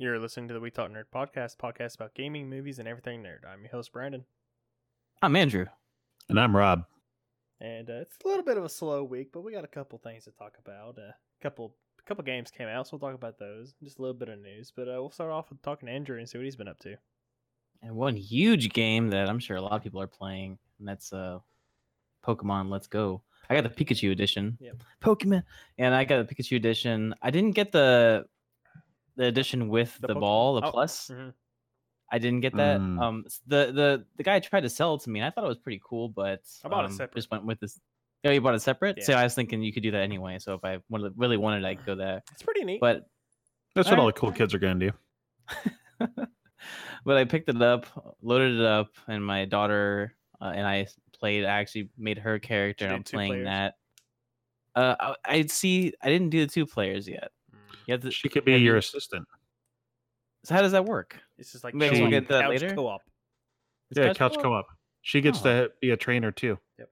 You're listening to the We Talk Nerd podcast, podcast about gaming, movies, and everything nerd. I'm your host, Brandon. I'm Andrew. And I'm Rob. And uh, it's a little bit of a slow week, but we got a couple things to talk about. A uh, couple couple games came out, so we'll talk about those. Just a little bit of news, but uh, we'll start off with talking to Andrew and see what he's been up to. And one huge game that I'm sure a lot of people are playing, and that's uh, Pokemon Let's Go. I got the Pikachu edition. Yep. Pokemon, and I got the Pikachu edition. I didn't get the the edition with The the, ball, the oh, plus. mhm. I didn't get that. Mm. Um, the the the guy tried to sell it to me, and I thought it was pretty cool, but I bought it um, separate. Just went with this. Oh, you bought it separate. So I was thinking you could do that anyway. So if I wanted, really wanted, I could go there. It's pretty neat. But That's what all the cool kids are going to do. but I picked it up, loaded it up, and my daughter uh, and I played. I actually made her character, and I'm playing players? that. Uh, I, I'd see. I didn't do the two players yet. You have to, She could be your you- assistant. So how does that work? It's just like Maybe we'll get to that couch later? co-op. Is yeah, Couch couch Co-op? co-op. She gets Oh. to be a trainer too. Yep.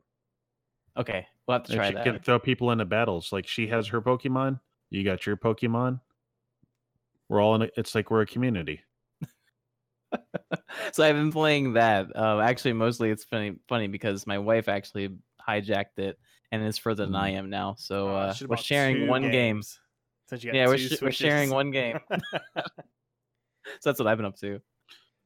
Okay, we'll have to try And she that. can throw people into battles. Like she has her Pokemon, you got your Pokemon. We're all in. A, it's like we're a community. so I've been playing that. Uh, actually, mostly it's funny, funny because my wife actually hijacked it and is further than I am now. So uh, we're sharing two one game. Games, Since you got Yeah, we're, sh- we're sharing one game. So that's what I've been up to.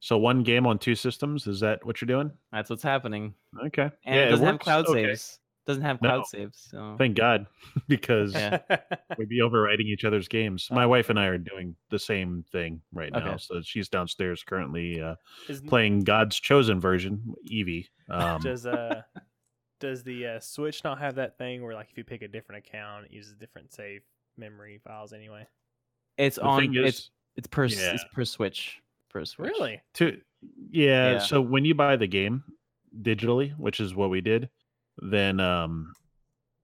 So one game on two systems. Is that what you're doing? That's what's happening. Okay. And yeah, it doesn't have cloud Okay. saves. Doesn't have No. cloud saves. So Thank God, because Yeah. we'd be overwriting each other's games. My wife and I are doing the same thing right now. Okay. So she's downstairs currently uh, Is- playing God's chosen version, Eevee. Um, does uh does the uh, Switch not have that thing where like if you pick a different account, it uses a different save memory files anyway? it's the on. thing it's it's per Yeah. it's per switch. Per switch. Really? to yeah, Yeah. so when you buy the game digitally which is what we did then um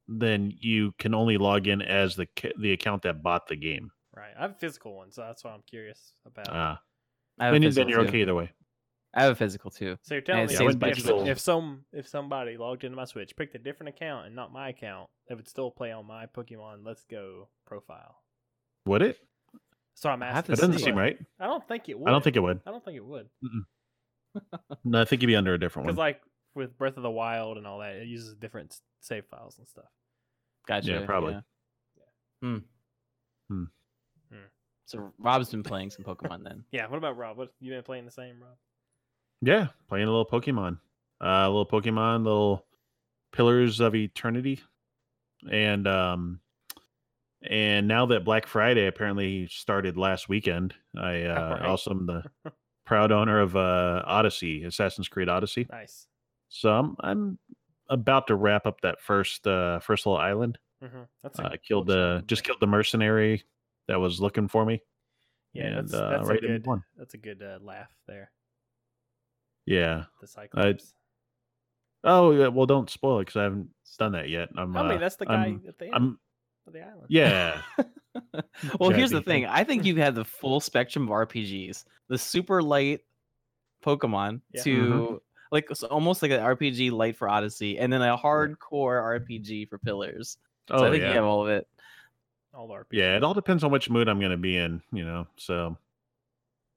then you can only log in as the the account that bought the game Right. I have a physical one, so that's what I'm curious about. ah I have then, you- then physical you're too. okay either way I have a physical too. so you're telling me saves if, by if, if some if somebody logged into my Switch, picked a different account and not my account, they would still play on my Pokemon Let's Go profile. would it So I'm asking. that doesn't see. seem right I don't think it would. i don't think it would I don't think it would. no i think you'd be under a different one. Because like with Breath of the Wild and all that, it uses different save files and stuff. Gotcha. probably. yeah. Hmm. Hmm. Hmm. So Rob's been playing some Pokemon then. Yeah. What about Rob? What you been playing the same, Rob? Yeah playing a little pokemon uh a little pokemon little pillars of eternity and um and now that black friday apparently started last weekend i uh Right. also am the proud owner of uh odyssey assassin's creed odyssey Nice. so i'm i'm about to wrap up that first uh first little island Mm-hmm. That's a uh, killed the just killed the mercenary that was looking for me Yeah, and that's, uh that's right a in good. That's a good uh, laugh there. Yeah The Cyclops. oh yeah well don't spoil it because i haven't done that yet i'm I mean, uh, that's the guy I'm- at the end i'm of the island. yeah well, here's the thing. I think you've had the full spectrum of RPGs. The super light Pokemon Yeah. to like so almost like an RPG light for Odyssey, and then a hardcore RPG for Pillars. So oh I think yeah you have all of it. All the RPGs. Yeah, it all depends on which mood I'm going to be in, you know. So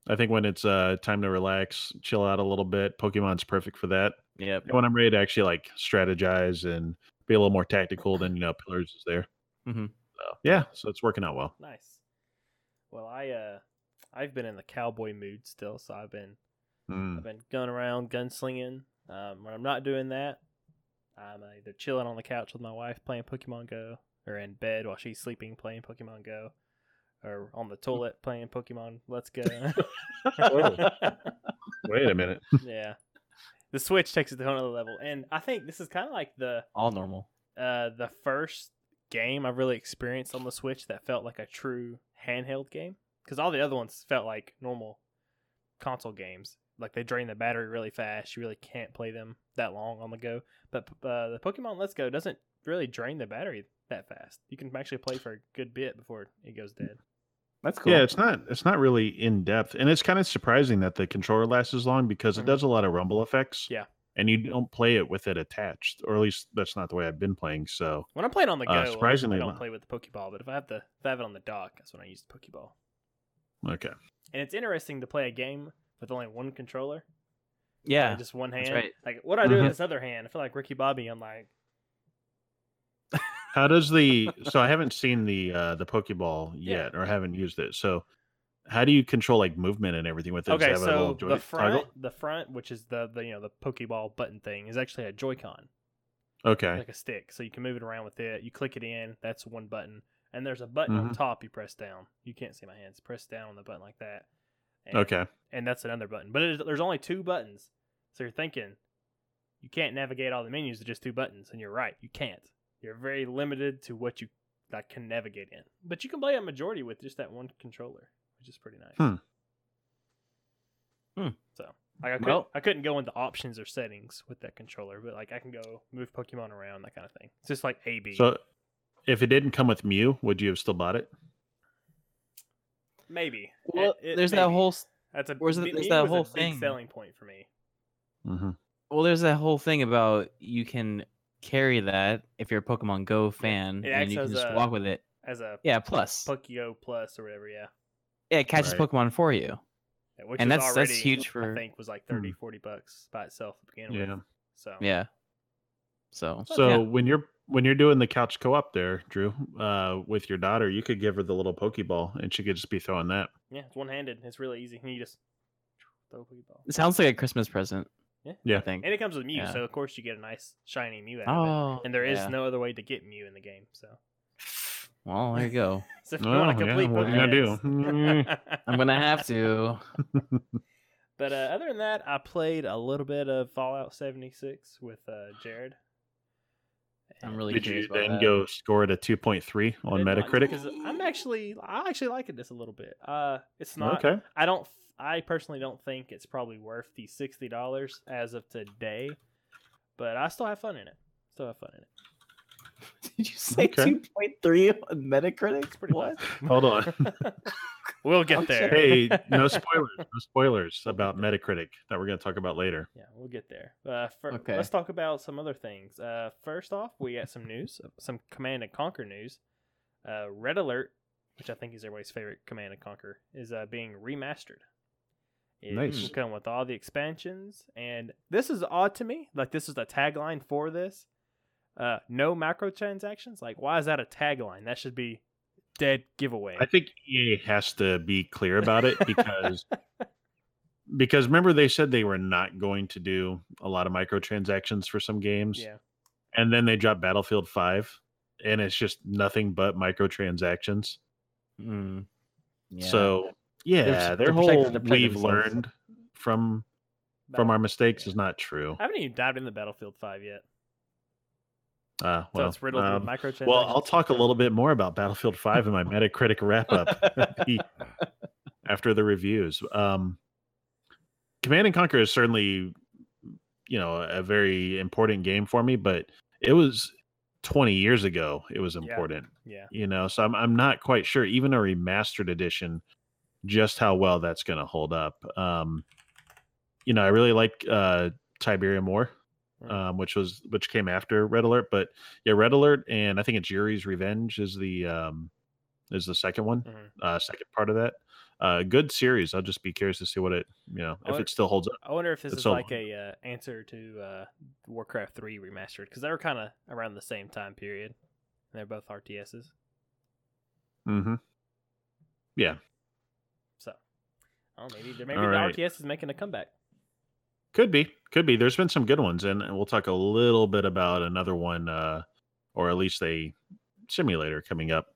I think when it's uh time to relax, chill out a little bit, Pokemon's perfect for that. Yeah. When I'm ready to actually like strategize and be a little more tactical, then you know, Pillars is there. Mhm. So yeah, so it's working out well. Nice. Well, I uh, I've been in the cowboy mood still, so I've been Mm. I've been going around gunslinging. Um, when I'm not doing that, I'm either chilling on the couch with my wife playing Pokemon Go, or in bed while she's sleeping playing Pokemon Go, or on the toilet playing Pokemon Let's Go. Wait a minute. yeah, the Switch takes it to another level, and I think this is kind of like the All normal. uh, the first game I've really experienced on the Switch that felt like a true handheld game. Because all the other ones felt like normal console games. Like they drain the battery really fast. You really can't play them that long on the go. But uh, the Pokemon Let's Go doesn't really drain the battery that fast. You can actually play for a good bit before it goes dead. That's cool. Yeah, it's not it's not really in depth, and it's kind of surprising that the controller lasts as long because it does a lot of rumble effects. Yeah. and you don't play it with it attached, or at least that's not the way I've been playing. So When I'm playing on the go, Uh, surprisingly I don't play with the Pokeball. But if I have the if I have it on the dock, that's when I use the Pokeball. okay, and it's interesting to play a game with only one controller. Yeah. like, just one hand. that's right. Like what do I do with Mhm. this other hand? I feel like Ricky Bobby. I'm like, How does the so I haven't seen the uh the Pokeball Yeah. yet or haven't used it. So how do you control like movement and everything with it? Okay, have a little so the front, toggle? the front, which is the the you know the Pokeball button thing, is actually a Joy-Con, Okay. like a stick. So you can move it around with it. You click it in. That's one button, and there's a button on Mhm. top. You press down. You can't see my hands. Press down on the button like that. And, Okay. and that's another button. But it, there's only two buttons, so you're thinking you can't navigate all the menus with just two buttons, and you're right, you can't. You're very limited to what you like can navigate in. But you can play a majority with just that one controller, which is pretty nice. Hmm. Hmm. So like I couldn't, Well- I couldn't go into options or settings with that controller, but like I can go move Pokemon around, that kind of thing. It's just like A B. So if it didn't come with Mew, would you have still bought it? maybe. Well, It- it- there's that whole That's a where's the- there's that was a whole big thing. selling point for me. Mm-hmm. well, there's that whole thing about you can carry that if you're a Pokemon Go fan, It and you can just a- walk with it. As a Yeah, plus. PokeGo Plus or whatever, yeah. Yeah, it catches Right. Pokemon for you. Yeah, Which And is that's- that's already, huge I think was like 30, 40 bucks by itself to begin Yeah. with. So Yeah. So, So yeah. when you're when you're doing the couch co-op there, Drew, uh, with your daughter, you could give her the little Pokeball and she could just be throwing that. yeah, it's one handed. It's really easy. You just throw a Pokeball. it sounds like a Christmas present. Yeah. Yeah. I think. And it comes with Mew, Yeah. so of course you get a nice shiny Mew out of Oh, it. And there is yeah. no other way to get Mew in the game. So, Well, there you go. so if you Well, want to yeah, what are you gonna do? I'm gonna have to. But uh, other than that, I played a little bit of Fallout 76 with uh, Jared. I'm really Did curious you about then that. go score it a 2.3 on Did not, Metacritic? because I'm actually I actually like it this a little bit. Uh, it's not. Okay. I don't. I personally don't think it's probably worth the sixty dollars as of today, but I still have fun in it. Still have fun in it. Did you say Okay. 2.3 on Metacritic? It's pretty what? Hold on. we'll get Okay. there. hey, no spoilers. No spoilers about Metacritic that we're going to talk about later. Yeah, we'll get there. Uh, fir- Okay. Let's talk about some other things. Uh, first off, we got some news, some Command and Conquer news. Uh, Red Alert, which I think is everybody's favorite Command and Conquer, is uh, being remastered. It Nice. will come with all the expansions, and this is odd to me. Like this is the tagline for this. Uh, no microtransactions. Like, why is that a tagline? That should be dead giveaway. I think EA has to be clear about it because because remember they said they were not going to do a lot of microtransactions for some games yeah, and then they dropped Battlefield 5 and it's just nothing but microtransactions. Mm. Yeah. So, yeah, they're their protecting- whole they're we've themselves. learned from from our mistakes is not true. I haven't even dived into Battlefield Five yet, Uh, so well, it's riddled um, with microtransactions. well, I'll talk a little bit more about Battlefield 5 in my Metacritic wrap up after the reviews. Um, Command and Conquer is certainly, you know, a very important game for me, but it was 20 years ago. It was Yeah. important, Yeah. you know, so I'm I'm not quite sure, even a remastered edition, just how well that's going to hold up. Um, you know, I really like uh, Tiberia more, Mm. um, which was which came after Red Alert, but yeah, Red Alert and I think it's Yuri's Revenge is the um, is the second one, Mhm. uh, second part of that. Uh, good series. I'll just be curious to see what it, you know, if Oh, it still holds up. I wonder if this It's is so like long. a uh, answer to uh, Warcraft Three remastered because they were kind of around the same time period. And they're both RTSs, Mm-hmm. Yeah, oh, maybe there maybe All the right. RTS is making a comeback. could be, could be. There's been some good ones, and and we'll talk a little bit about another one, uh, or at least a simulator coming up.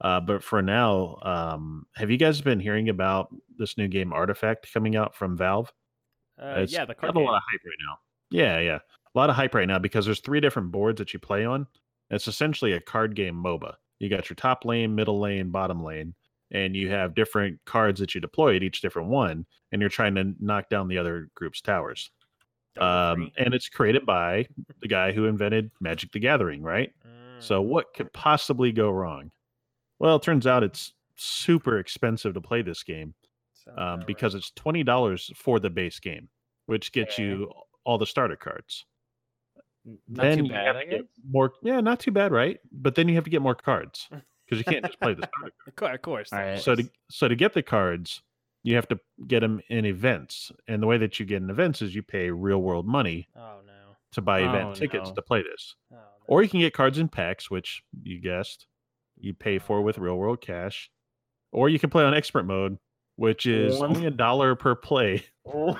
Uh, but for now, um, have you guys been hearing about this new game Artifact coming out from Valve? Uh, yeah, the card got a lot of hype right now. Yeah, yeah, a lot of hype right now because there's three different boards that you play on. It's essentially a card game MOBA. You got your top lane, middle lane, bottom lane, and you have different cards that you deploy at each different one, and you're trying to knock down the other group's towers. Um, and it's created by the guy who invented Magic the Gathering, right? So Mm, what could possibly go wrong? Well, it turns out it's super expensive to play this game um, because right. it's twenty dollars for the base game, which gets you all the starter cards. Not then too you bad, have to get guess. more. Yeah, not too bad, right? But then you have to get more cards because you can't just play the starter. Of of course. All of right. So to so to get the cards, you have to get them in events, and the way that you get in events is you pay real world money Oh no. to buy oh, event Oh, tickets no. to play this. Oh, no. Or you can get cards in packs, which you guessed you pay oh, for with real world cash. Or you can play on expert mode, which is One- only a dollar per play, What?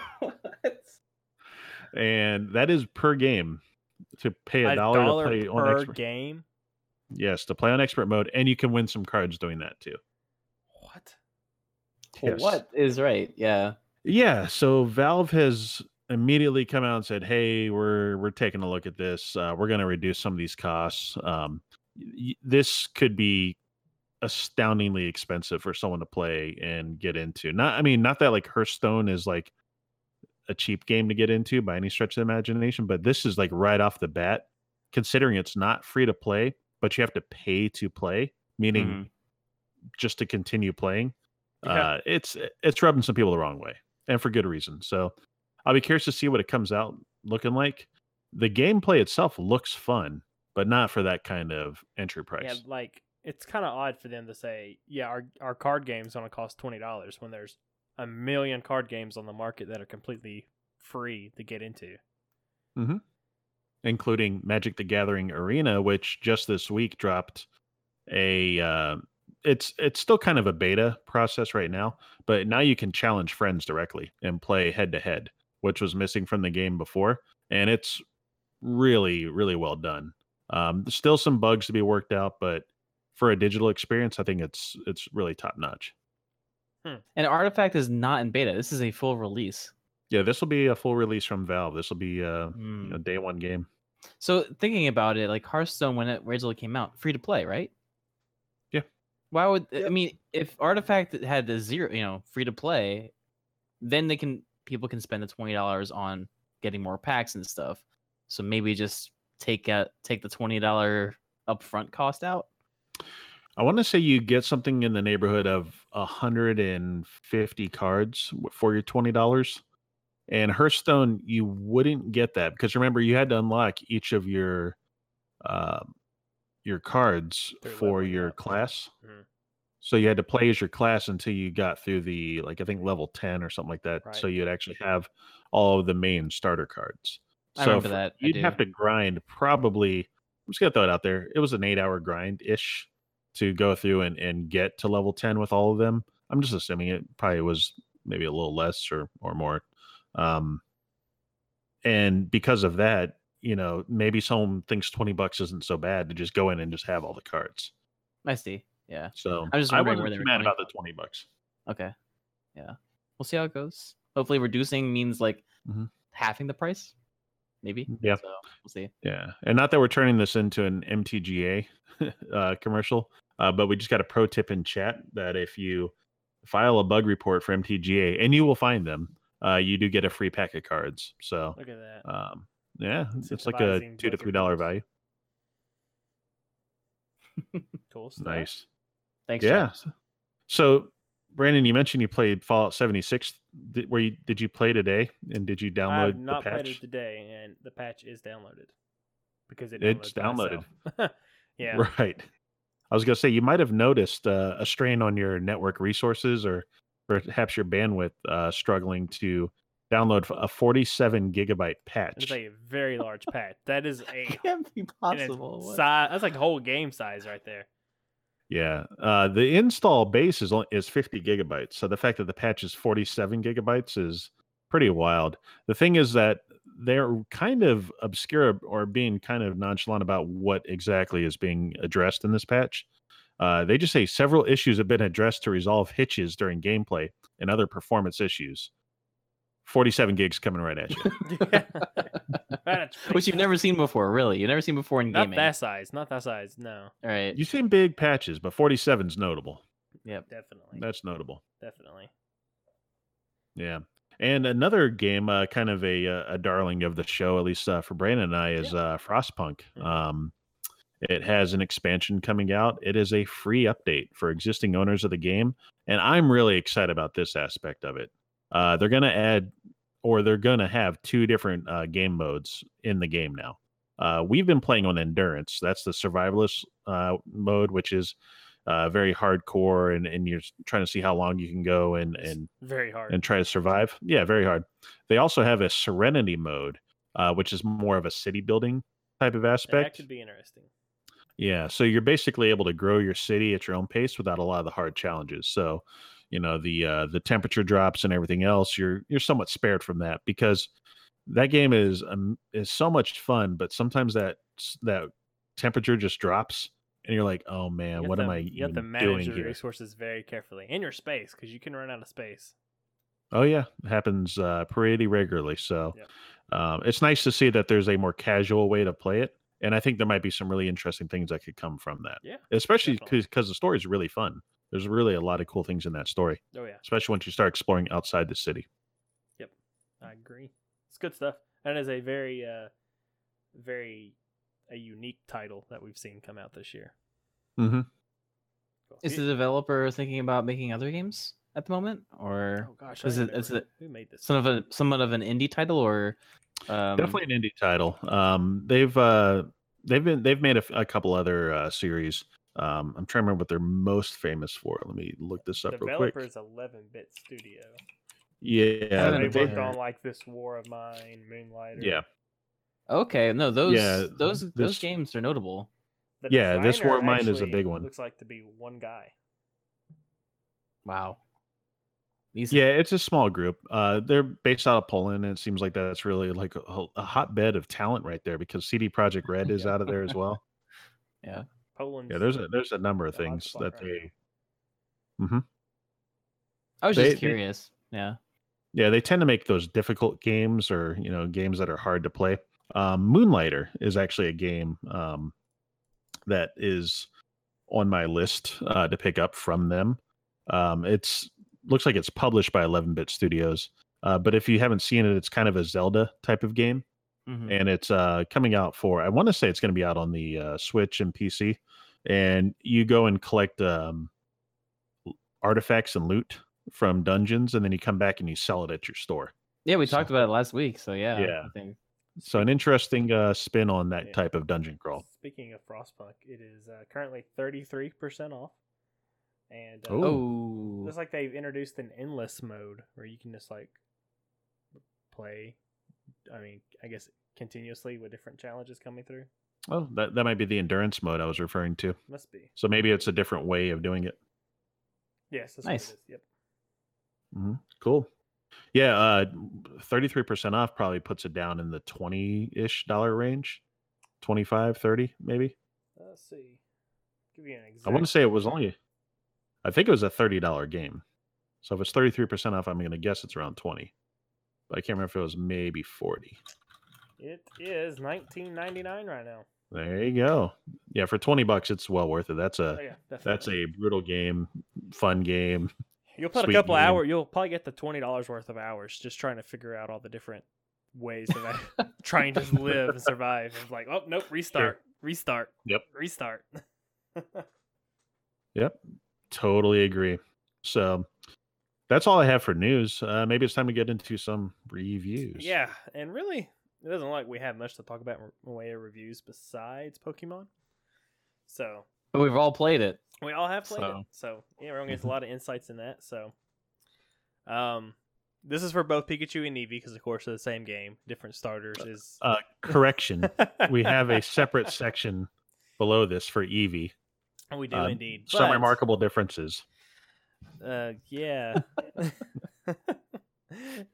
and that is per game to pay a, a dollar, dollar to play on expert. game. Yes, to play on expert mode, and you can win some cards doing that too. What? Yes. What is right? Yeah. Yeah, so Valve has immediately come out and said, "Hey, we're we're taking a look at this. Uh, we're going to reduce some of these costs. Um, y- y- this could be astoundingly expensive for someone to play and get into. Not, I mean, not that like Hearthstone is like a cheap game to get into by any stretch of the imagination, but this is like right off the bat, considering it's not free to play, but you have to pay to play, meaning Mhm. just to continue playing. Yeah. Uh, it's it's rubbing some people the wrong way, and for good reason. So I'll be curious to see what it comes out looking like. The gameplay itself looks fun, but not for that kind of entry price. Yeah, like it's kind of odd for them to say, yeah, our our card game's gonna cost twenty dollars when there's a million card games on the market that are completely free to get into. Including Magic the Gathering Arena, which just this week dropped a. Uh, it's it's still kind of a beta process right now, but now you can challenge friends directly and play head to head, which was missing from the game before, and it's really really well done. Um, there's still some bugs to be worked out, but for a digital experience, I think it's it's really top notch. And Artifact is not in beta. This is a full release. Yeah, this will be a full release from Valve. This will be a, Hmm. you know, day one game. So thinking about it, like Hearthstone when it originally came out, free to play, right? Yeah. Why would I mean if Artifact had the zero, you know, free to play, then they can people can spend the twenty dollars on getting more packs and stuff. So maybe just take out take the twenty dollar upfront cost out. I want to say you get something in the neighborhood of 150 cards for your $20. And Hearthstone, you wouldn't get that because remember, you had to unlock each of your uh, your cards Through for your up. class. Mhm. So you had to play as your class until you got through the like I think level 10 or something like that. So you'd actually have all of the main starter cards. I so remember that, I You'd have to grind probably. I'm just gonna throw it out there. It was an eight hour grind ish to go through and, and get to level 10 with all of them. I'm just assuming it probably was maybe a little less or or more. Um, and because of that, you know, maybe someone thinks 20 bucks isn't so bad to just go in and just have all the cards. I see. Yeah. So I'm just I wondering wasn't where they were mad about the 20 bucks. Okay. Yeah. We'll see how it goes. Hopefully reducing means like Mhm. halving the price. Maybe. Yeah. So we'll see. Yeah, and not that we're turning this into an MTGA uh, commercial, uh, but we just got a pro tip in chat that if you file a bug report for MTGA, and you will find them, uh, you do get a free pack of cards. So, Look at that. um, yeah, it's, it's like a two to three dollar value. Cool stuff. Nice. Thanks. Yeah. So, Brandon, you mentioned you played Fallout seventy six. Did, were you, did you play today? And did you download I download have not the played patch? it today, and the patch is downloaded because it It's itself. yeah. Right. I was gonna say you might have noticed uh, a strain on your network resources, or perhaps your bandwidth uh, struggling to download a 47 gigabyte patch. It's a very large patch. That is a Can't be possible. si- that's like whole game size right there. Yeah, uh, the install base is only, is 50 gigabytes. So the fact that the patch is 47 gigabytes is pretty wild. The thing is that they're kind of obscure or being kind of nonchalant about what exactly is being addressed in this patch. Uh, they just say several issues have been addressed to resolve hitches during gameplay and other performance issues. 47 gigs coming right at you. That's Which you've never seen before, really. You've never seen before in not gaming. Not that size, not that size. No, All right. You've seen big patches, but 47 is notable. Yep. definitely, That's notable. definitely. Yeah. And another game, uh, kind of a uh, a darling of the show, at least uh, for Brandon and I, is uh, Frostpunk. Mhm. Um, it has an expansion coming out. It is a free update for existing owners of the game, and I'm really excited about this aspect of it. Uh, they're going to add, or they're going to have two different uh, game modes in the game now. Uh, we've been playing on endurance. That's the survivalist uh, mode, which is uh, very hardcore, and and you're trying to see how long you can go and It's and very hard. and try to survive. Yeah, very hard. They also have a Serenity mode, uh, which is more of a city building type of aspect. that could be interesting. Yeah, so you're basically able to grow your city at your own pace without a lot of the hard challenges. So, you know, the uh, the temperature drops and everything else, you're you're somewhat spared from that because that game is um, is so much fun, but sometimes that that temperature just drops and you're like, "Oh man, what am I You have to manage doing your here?" resources very carefully and your space because you can run out of space. Oh yeah, it happens uh, pretty regularly. So um, it's nice to see that there's a more casual way to play it, and I think there might be some really interesting things that could come from that. Yeah, especially because the story is really fun. There's really a lot of cool things in that story, Oh yeah, especially once you start exploring outside the city. Yep, I agree. It's good stuff. and That is a very, uh, very a unique title that we've seen come out this year. Mm-hmm. Cool. Is the developer thinking about making other games at the moment, or Oh gosh, is it is it who made this? some of a somewhat of an indie title, or um, Definitely an indie title. Um, they've uh, they've been they've made a couple other uh, series. Um, I'm trying to remember what they're most famous for. Let me look this up real quick. Developer's 11-bit studio. Yeah, So Yeah, they they- worked on like this War of Mine, Moonlighter. yeah, Okay, no, those Yeah, those this- those games are notable. The Yeah, this War of Mine is a big one. Looks like to be one guy. Wow. These yeah. It's a small group. Uh, they're based out of Poland, and it seems like that's really like a, a hotbed of talent right there because CD Project Red is Yeah. out of there as well. Yeah, Poland. Yeah, there's a there's a number of things of fun that right they I was they- just they- curious. Yeah. Yeah, they tend to make those difficult games or you know games that are hard to play. Um, Moonlighter is actually a game um, that is on my list uh, to pick up from them. Um, it's looks like it's published by 11-bit Studios, uh, but if you haven't seen it, it's kind of a Zelda type of game, Mhm. and it's uh, coming out for. I want to say it's going to be out on the uh, Switch and PC, and you go and collect um, artifacts and loot from dungeons, and then you come back and you sell it at your store. Yeah, we So- talked about it last week. So yeah. Yeah. I think So an interesting uh, spin on that Yeah. type of dungeon crawl. Speaking of Frostpunk, it is uh, currently 33% off. And uh, Ooh. Oh. looks like they've introduced an endless mode where you can just like play. I mean, I guess continuously with different challenges coming through. Oh, that that might be the endurance mode I was referring to. Must be. So maybe it's a different way of doing it. Yes, that's Nice. what it is. Yep. hmm Cool. Yeah, uh, thirty-three percent off probably puts it down in the twenty-ish dollar range, 25 30 maybe. Let's see. Give you an exact. I want to say it was only, I think it was a thirty dollar game. So if it's thirty-three percent off, I'm going to guess it's around twenty. But I can't remember if it was maybe forty. It is 19.99 right now. There you go. Yeah, for twenty bucks, it's well worth it. That's Oh a yeah, that's a brutal game, fun game. You'll put a couple game. hours. You'll probably get the twenty dollars worth of hours just trying to figure out all the different ways of trying to live and survive. It's like, oh nope, restart, restart, Yep. restart. Yep. Totally agree. So that's all I have for news. Uh, maybe it's time to get into some reviews. yeah, and really, it doesn't look like we have much to talk about in the way of reviews besides Pokemon. So But we've all played it. we all have played So- it. So yeah, everyone gets a lot of insights in that. So, um, this is for both Pikachu and Eevee because, of course, they're the same game, different starters. Is Uh, correction. we have a separate section below this for Eevee. We do uh, indeed Some but- remarkable differences. Uh, yeah.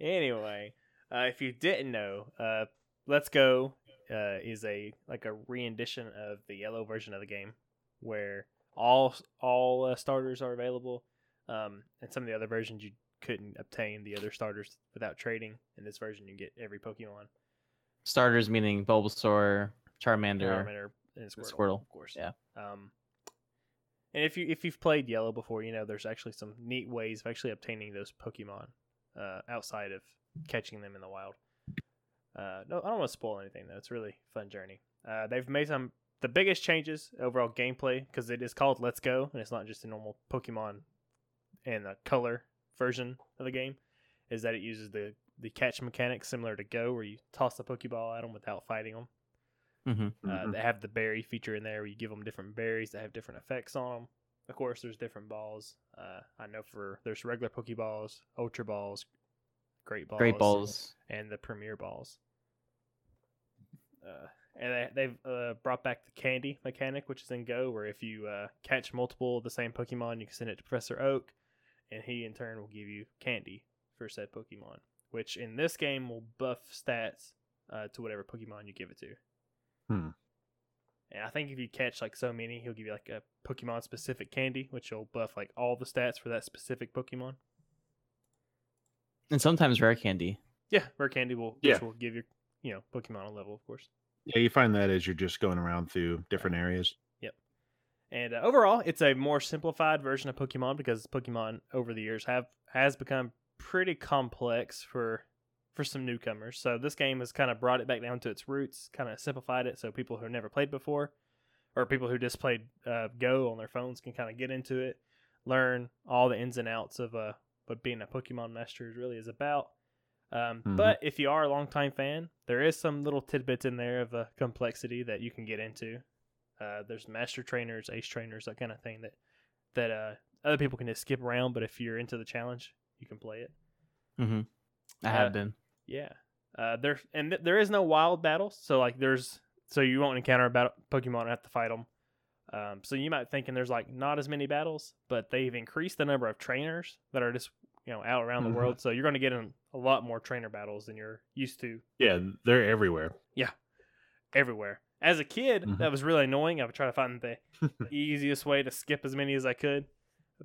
anyway, uh, if you didn't know, uh, Let's Go uh, is a like a rendition of the yellow version of the game, where all all uh, starters are available. Um, and some of the other versions you couldn't obtain the other starters without trading. In this version, you get every Pokemon. Starters meaning Bulbasaur, Charmander. Charmander and Squirtle, Squirtle, of course. yeah. Um, and if you if you've played Yellow before, you know there's actually some neat ways of actually obtaining those Pokemon uh, outside of catching them in the wild. Uh, no, I don't want to spoil anything though. It's a really fun journey. Uh, they've made some the biggest changes overall gameplay because it is called Let's Go and it's not just a normal Pokemon and the color version of the game. Is that it uses the the catch mechanic similar to Go, where you toss the Pokeball at them without fighting them. Mm-hmm. Uh, Mhm. they have the berry feature in there where you give them different berries that have different effects on them, of course, there's different balls. Uh, I know for there's regular Pokeballs, Ultra Balls, Great Balls, Great balls. and the Premier Balls. Uh, and they, they've uh, brought back the candy mechanic, which is in Go, where if you uh, catch multiple of the same Pokemon, you can send it to Professor Oak, and he in turn will give you candy for said Pokemon, which in this game will buff stats uh, to whatever Pokemon you give it to. Hmm. And I think if you catch like so many, he'll give you like a Pokemon specific candy, which will buff like all the stats for that specific Pokemon. And sometimes rare candy. Yeah, rare candy will Yeah. which will give your you know Pokemon a level, of course. Yeah, you find that as you're just going around through different areas. Yep. And uh, overall, it's a more simplified version of Pokemon because Pokemon over the years have has become pretty complex for for some newcomers. So this game has kind of brought it back down to its roots, kind of simplified it so people who never played before or people who just played uh, Go on their phones can kind of get into it, learn all the ins and outs of uh, what being a Pokemon master really is about. Um, Mhm. But if you are a longtime fan, there is some little tidbits in there of uh, complexity that you can get into. Uh, there's master trainers, ace trainers, that kind of thing that that uh, other people can just skip around. But if you're into the challenge, you can play it. Mm-hmm. I Uh, have been. Yeah. Uh, there and th- there is no wild battles, so like there's so you won't encounter a battle Pokemon and have to fight them. Um, so you might thinking there's like not as many battles, but they've increased the number of trainers that are just you know out around the world. So you're going to get in a lot more trainer battles than you're used to Yeah, they're everywhere. Yeah, everywhere. As a kid, Mhm. that was really annoying. I would try to find the easiest way to skip as many as I could.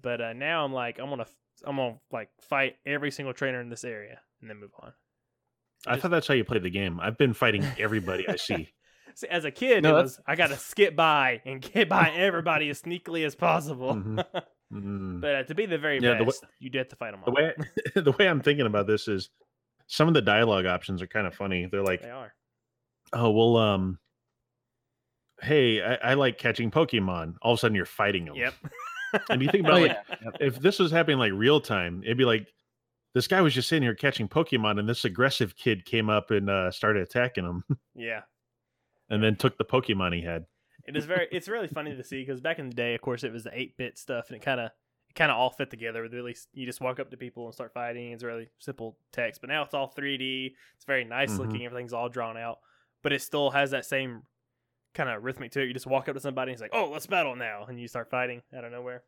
But uh, now I'm like, I'm gonna, I'm gonna like fight every single trainer in this area and then move on. I Just- thought that's how you play the game. I've been fighting everybody I see. See, as a kid, No, it was I gotta skip by and get by everybody as sneakily as possible. Mhm. Mm. but uh, to be the very Yeah, the best, you do have to fight them The all. way the way I'm thinking about this is some of the dialogue options are kind of funny. They're like, they are. "Oh, well, um, hey, I, I like catching Pokemon." All of a sudden, you're fighting them. Yep. And you think Oh about like yeah. if this was happening like real time, it'd be like this guy was just sitting here catching Pokemon, and this aggressive kid came up and uh, started attacking him, yeah. and then took the Pokemon he had. It is very. It's really funny to see because back in the day, of course, it was the eight bit stuff, and it kind of, it kind of all fit together. With really, you just walk up to people and start fighting. It's really simple text, but now it's all 3D. It's very nice Mhm. looking. Everything's all drawn out, but it still has that same kind of rhythmic to it. You just walk up to somebody and it's like, "Oh, let's battle now," and you start fighting out of nowhere.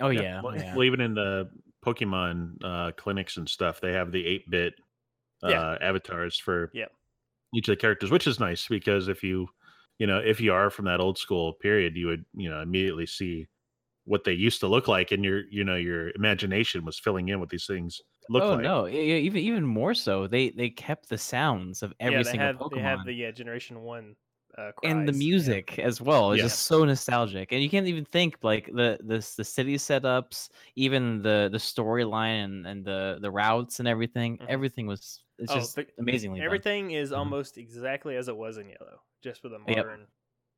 Oh yeah. Well, oh, yeah. well, even in the Pokemon uh, clinics and stuff, they have the eight bit uh, Yeah. avatars for Yep. each of the characters, which is nice because if you, you know, if you are from that old school period, you would, you know, immediately see what they used to look like, and your, you know, your imagination was filling in what these things look oh like. no! Even even more so, they they kept the sounds of every yeah, they single have Pokemon they have the uh, Generation One uh, and the cries. Yeah. music as well. is Yeah. just so nostalgic, and you can't even think like the the the city setups, even the the storyline and and the the routes and everything. Mhm. Everything was it's Oh, just amazingly done. Everything is Mhm. almost exactly as it was in yellow, just with a Yep. modern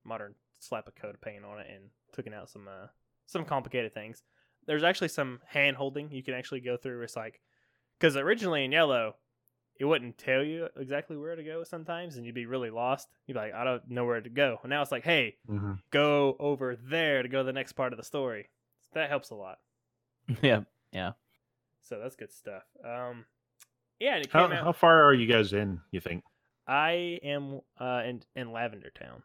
modern slap of coat of paint on it and taking out some uh, some complicated things. There's actually some hand holding you can actually go through. It's like because originally in yellow, it wouldn't tell you exactly where to go sometimes, and you'd be really lost. You'd be like, I don't know where to go. And now it's like, hey, Mhm. go over there to go to the next part of the story. that helps a lot. yeah, yeah. So that's good stuff. Um, yeah, and it How, out. how far are you guys in? You think? I am uh, in in Lavender Town.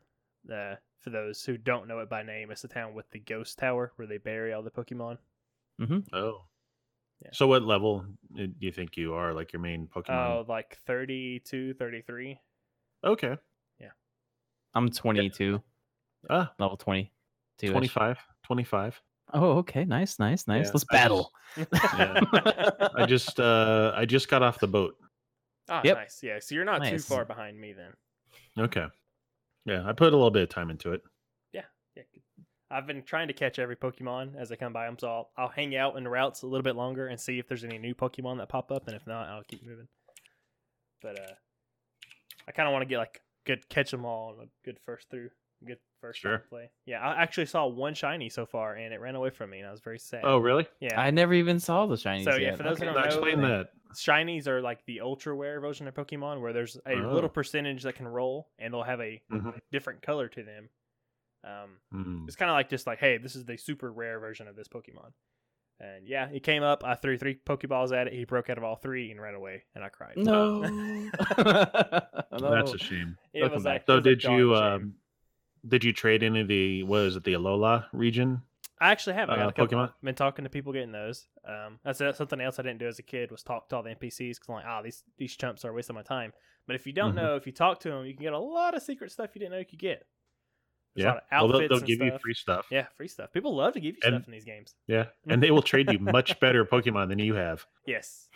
Uh, for those who don't know it by name, it's the town with the ghost tower where they bury all the Pokemon. Mm-hmm. Oh, Yeah. So, what level uh, do you think you are? Like your main Pokemon? Oh, like 32, 33. okay, Yeah. I'm 22, ah, level 20. 25, 25. Oh, okay. Nice, nice, nice. Yeah, Let's I battle. I just, uh, I just got off the boat. oh, Yep. nice. Yeah, so you're not too far behind me then. Okay. Yeah, I put a little bit of time into it. Yeah, good. I've been trying to catch every Pokemon as I come by them, so I'll, I'll hang out in the routes a little bit longer and see if there's any new Pokemon that pop up, and if not, I'll keep moving. But uh, I kind of want to get like good catch them all and a good first through, good first time Sure. play. Yeah, I actually saw one shiny so far, and it ran away from me, and I was very sad. Oh, really? yeah. I never even saw the shinies So, yeah, yet. for those who Okay. don't Now know, explain that. Shinies are like the ultra rare version of Pokemon, where there's a Oh. little percentage that can roll, and they'll have a Mhm. different color to them. Um, Mm. it's kind of like just like, hey, this is the super rare version of this Pokemon. And yeah, he came up. I threw three Pokeballs at it. He broke out of all three and ran away, and I cried. No. That's a shame. It was back. like, it So was did you um did you trade any of the what is it the Alola region? I actually have. I got uh, a couple. Pokemon? Been talking to people getting those. Um, that's that's something else I didn't do as a kid was talk to all the NPCs because I'm like, ah, these these chumps are wasting my time. But if you don't Mhm. know, if you talk to them, you can get a lot of secret stuff you didn't know you could get. Yeah. Well, they'll, they'll and give you stuff. free stuff. Yeah, free stuff. People love to give you And- stuff in these games. Yeah. And they will trade you much better Pokemon than you have. Yes.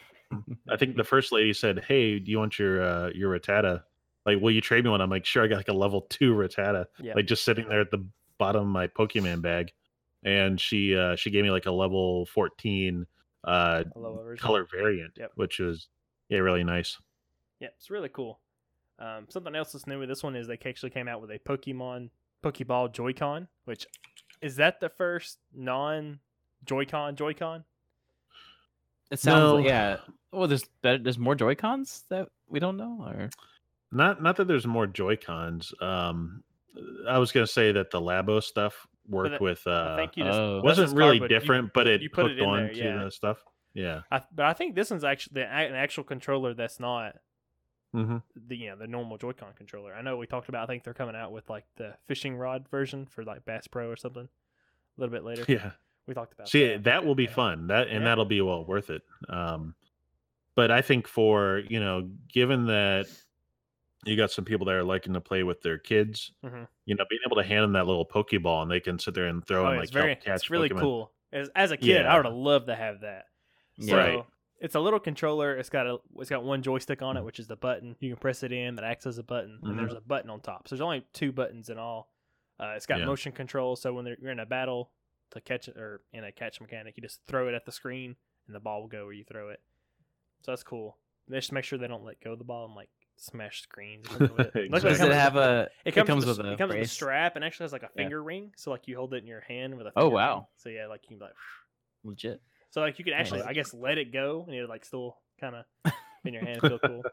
I think the first lady said, "Hey, do you want your uh, your Rattata? Like, will you trade me one?" I'm like, "Sure." I got like a level two Rattata, Yeah. like just sitting there at the bottom of my Pokemon bag, and she uh, she gave me like a level 14 uh, Alolan version. color variant, Yep. which was yeah really nice. Yeah, it's really cool. Um, something else that's new with this one is they actually came out with a Pokemon Pokeball Joy-Con, which is that the first non Joy-Con Joy-Con? It sounds No. like, yeah. Well, there's better, there's more Joy Cons that we don't know, or Not not that there's more Joy Cons. Um, I was gonna say that the Labo stuff worked that- with. Uh, I think you just Oh. wasn't just really cardboard. You- different, but it you put it hooked in on there, to yeah. the stuff. Yeah. I, but I think this one's actually an actual controller that's not hmm the you know the normal Joy-Con controller. I know we talked about. I think they're coming out with like the fishing rod version for like Bass Pro or something a little bit later. Yeah. We talked about. That. See, that. that will be Yeah. fun. That and Yeah. that'll be well worth it. Um, but I think for you know, given that you got some people that are liking to play with their kids, Mhm. you know, being able to hand them that little Pokeball and they can sit there and throw Oh, and like very, catch it's really Pokemon. cool. As, as a kid, I would have loved to have that. So Right. It's a little controller. It's got a it's got one joystick on it, which is the button. You can press it in that acts as a button, Mhm. and there's a button on top. So there's only two buttons in all. Uh, it's got Yeah. motion control, so when you're in a battle to catch it or in a catch mechanic, you just throw it at the screen, and the ball will go where you throw it. So that's cool. They just make sure they don't let go of the ball and like smash screens. with it. Exactly. does comes it with- have a? it comes, comes with, with a, a it comes with a strap and actually has like a Yeah. finger ring, so like you hold it in your hand with a. Oh, wow. ring. So yeah, like you can be like. Legit. So like you can actually, I guess, let it go, and it like still kind of in your hand, feel cool.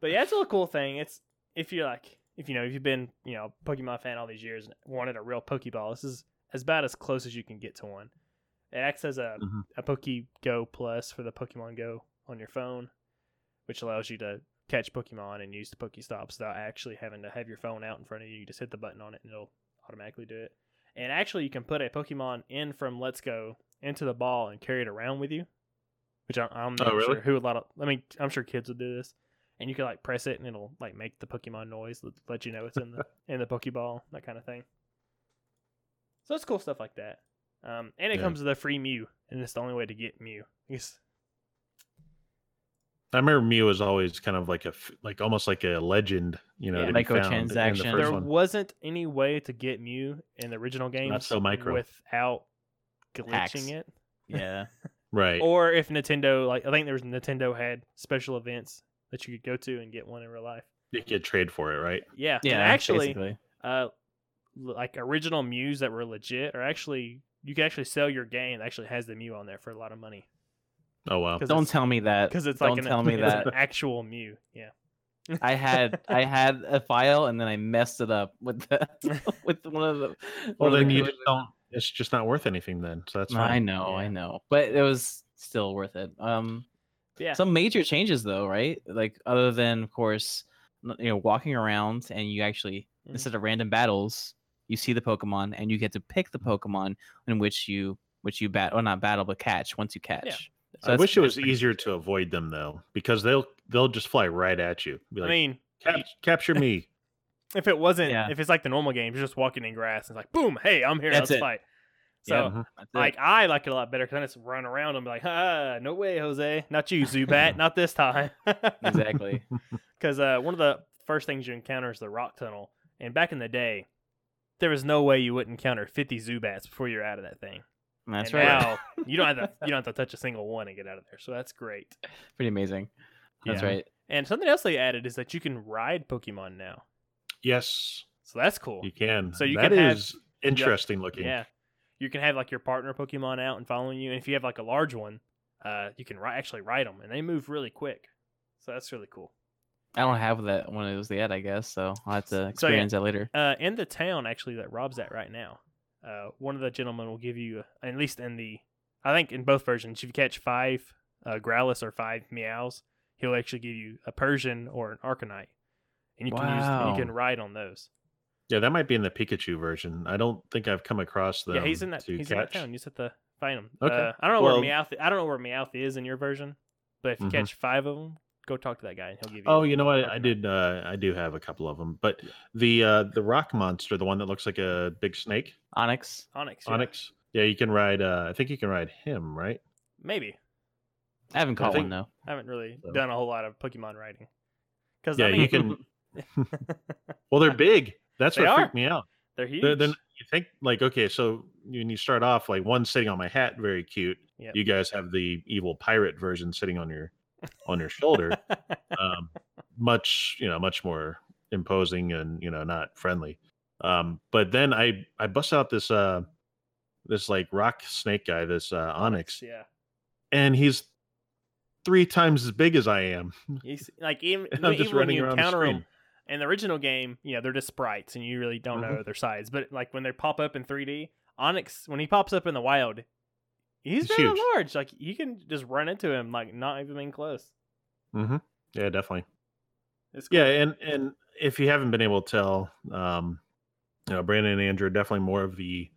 But yeah, it's a cool thing. It's if you're like, if you know, if you've been, you know, Pokemon fan all these years and wanted a real Pokeball, this is as about as close as you can get to one. It acts as a Mhm. a PokeGo Plus for the Pokemon Go on your phone, which allows you to catch Pokemon and use the Pokestops without actually having to have your phone out in front of you. You just hit the button on it and it'll automatically do it. And actually, you can put a Pokemon in from Let's Go into the ball and carry it around with you, which I, I'm not Oh, really? sure who a lot of. I mean, I'm sure kids would do this, and you could like press it and it'll like make the Pokemon noise, let, let you know it's in the in the Pokeball, that kind of thing. So it's cool stuff like that. Um, and it Yeah. comes with a free Mew, and it's the only way to get Mew. I guess I remember Mew was always kind of like a like almost like a legend, you know, Yeah. to be the there one. wasn't any way to get Mew in the original games so micro. without glitching Hacks. it. Yeah. Right. Or if Nintendo, like I think there was Nintendo had special events that you could go to and get one in real life. you could trade for it, right? Yeah, Yeah. And actually, basically. uh, like original Mews that were legit are actually you can actually sell your game that actually has the Mew on there for a lot of money Oh wow. 'Cause Don't tell me that. because it's Don't like an, tell me it's that. an actual Mew. Yeah, I had I had a file and then I messed it up with the with one of the. Well, one of then the you just don't. It's just not worth anything then. So that's fine. I know, I know, but it was still worth it. Um, yeah. some major changes though, right? Like other than of course, you know, walking around and you actually Mhm. instead of random battles, you see the Pokemon and you get to pick the Mm-hmm. Pokemon in which you which you bat or not battle but catch once you catch. So I wish it was easier to avoid them though, because they'll they'll just fly right at you. Be I mean, "Cap- capture me. If it wasn't, Yeah. if it's like the normal game, you're just walking in grass and it's like, boom, hey, I'm here, That's let's it. fight. So. Yeah. It. Like I like it a lot better because I just run around and be like, ah, no way, Jose, not you, Zubat, not this time. exactly. Because uh, one of the first things you encounter is the rock tunnel, and back in the day, there was no way you wouldn't encounter 50 Zubats before you're out of that thing. That's and right. Now you don't have to you don't have to touch a single one and get out of there, so that's great. Pretty amazing. That's Yeah. right. And something else they added is that you can ride Pokemon now, Yes, so that's cool. you can. So you That can have- is interesting looking. Yeah, you can have like your partner Pokemon out and following you, and if you have like a large one, uh, you can ri- actually ride them, and they move really quick. So that's really cool. I don't have that one of those yet, I guess. So I'll have to experience that later. Uh, in the town actually that Rob's at right now, uh, one of the gentlemen will give you, at least in the, I think in both versions, if you catch five uh, Growlithe or five Meowths, he'll actually give you a Persian or an Arcanine, and you can use you can ride on those. Yeah, that might be in the Pikachu version. I don't think I've come across them. yeah, he's in that. to He's in that town. You just have to find him. Okay. Uh, I don't know Well- where Meowth. I don't know where Meowth is in your version, but if you Mhm. catch five of them, go talk to that guy and he'll give you. Oh, you know what? I Arcanine. did. Uh, I do have a couple of them, but the uh, the rock monster, the one that looks like a big snake, Onix. Onix. yeah. Onix. Yeah, you can ride. Uh, I think you can ride him, right? Maybe. I haven't I caught think- one though. I haven't really So- done a whole lot of Pokemon riding. Because Yeah, I you can. Well, they're big. That's They what are. freaked me out. they're huge. They're, they're, you think like okay, so when you start off like one sitting on my hat, very cute. Yep. You guys have the evil pirate version sitting on your on your shoulder, um, much you know much more imposing and you know not friendly. Um, but then I I bust out this uh this like rock snake guy, this uh, Onix, yeah. and he's three times as big as I am. He's like even, even just when running you encounter screen. In the original game, you know they're just sprites and you really don't Mhm. know their size. But like when they pop up in 3D, Onix when he pops up in the wild, he's, very large. Like you can just run into him like not even being close. hmm Yeah, definitely. It's cool. Yeah, and and if you haven't been able to tell, um, you know, Brandon and Andrew are definitely more of the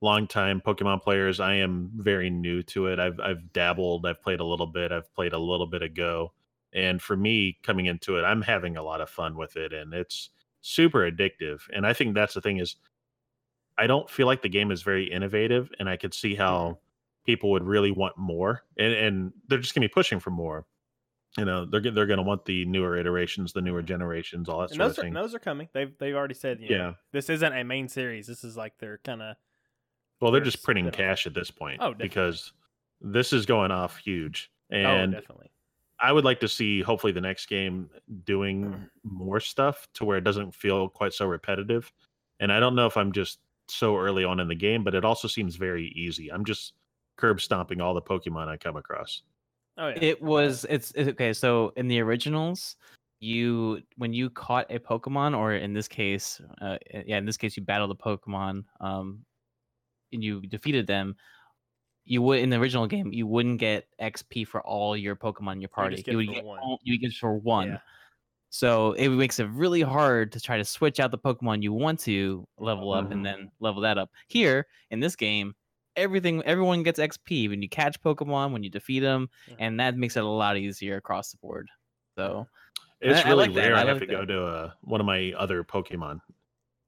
longtime Pokemon players. I am very new to it. I've I've dabbled. I've played a little bit. I've played a little bit of Go, and for me coming into it, I'm having a lot of fun with it, and it's super addictive. And I think that's the thing is, I don't feel like the game is very innovative, and I could see mm-hmm. how people would really want more, and and they're just gonna be pushing for more. You know, they're they're gonna want the newer iterations, the newer generations, all that and sort those of are thing. those are coming. They've they've already said you know, yeah. this isn't a main series. This is like they're kind of Well, they're They're just printing cash at this point. Oh, definitely. because this is going off huge, oh, and oh definitely. I would like to see hopefully the next game doing more stuff to where it doesn't feel quite so repetitive. And I don't know if I'm just so early on in the game, but it also seems very easy. I'm just curb stomping all the Pokemon I come across. Oh yeah. It was it's, it's okay. So in the originals, you when you caught a Pokemon, or in this case, uh, yeah, in this case, you battled a Pokemon, um, and you defeated them. You would in the original game, you wouldn't get XP for all your Pokemon in your party. just get You would get one. all- you get for one. Yeah. So it makes it really hard to try to switch out the Pokemon you want to level up Mhm. and then level that up. Here in this game, everything everyone gets XP when you catch Pokemon, when you defeat them, Mhm. and that makes it a lot easier across the board. So It's I really like rare. I I, have like to go to uh, one of my other Pokemon.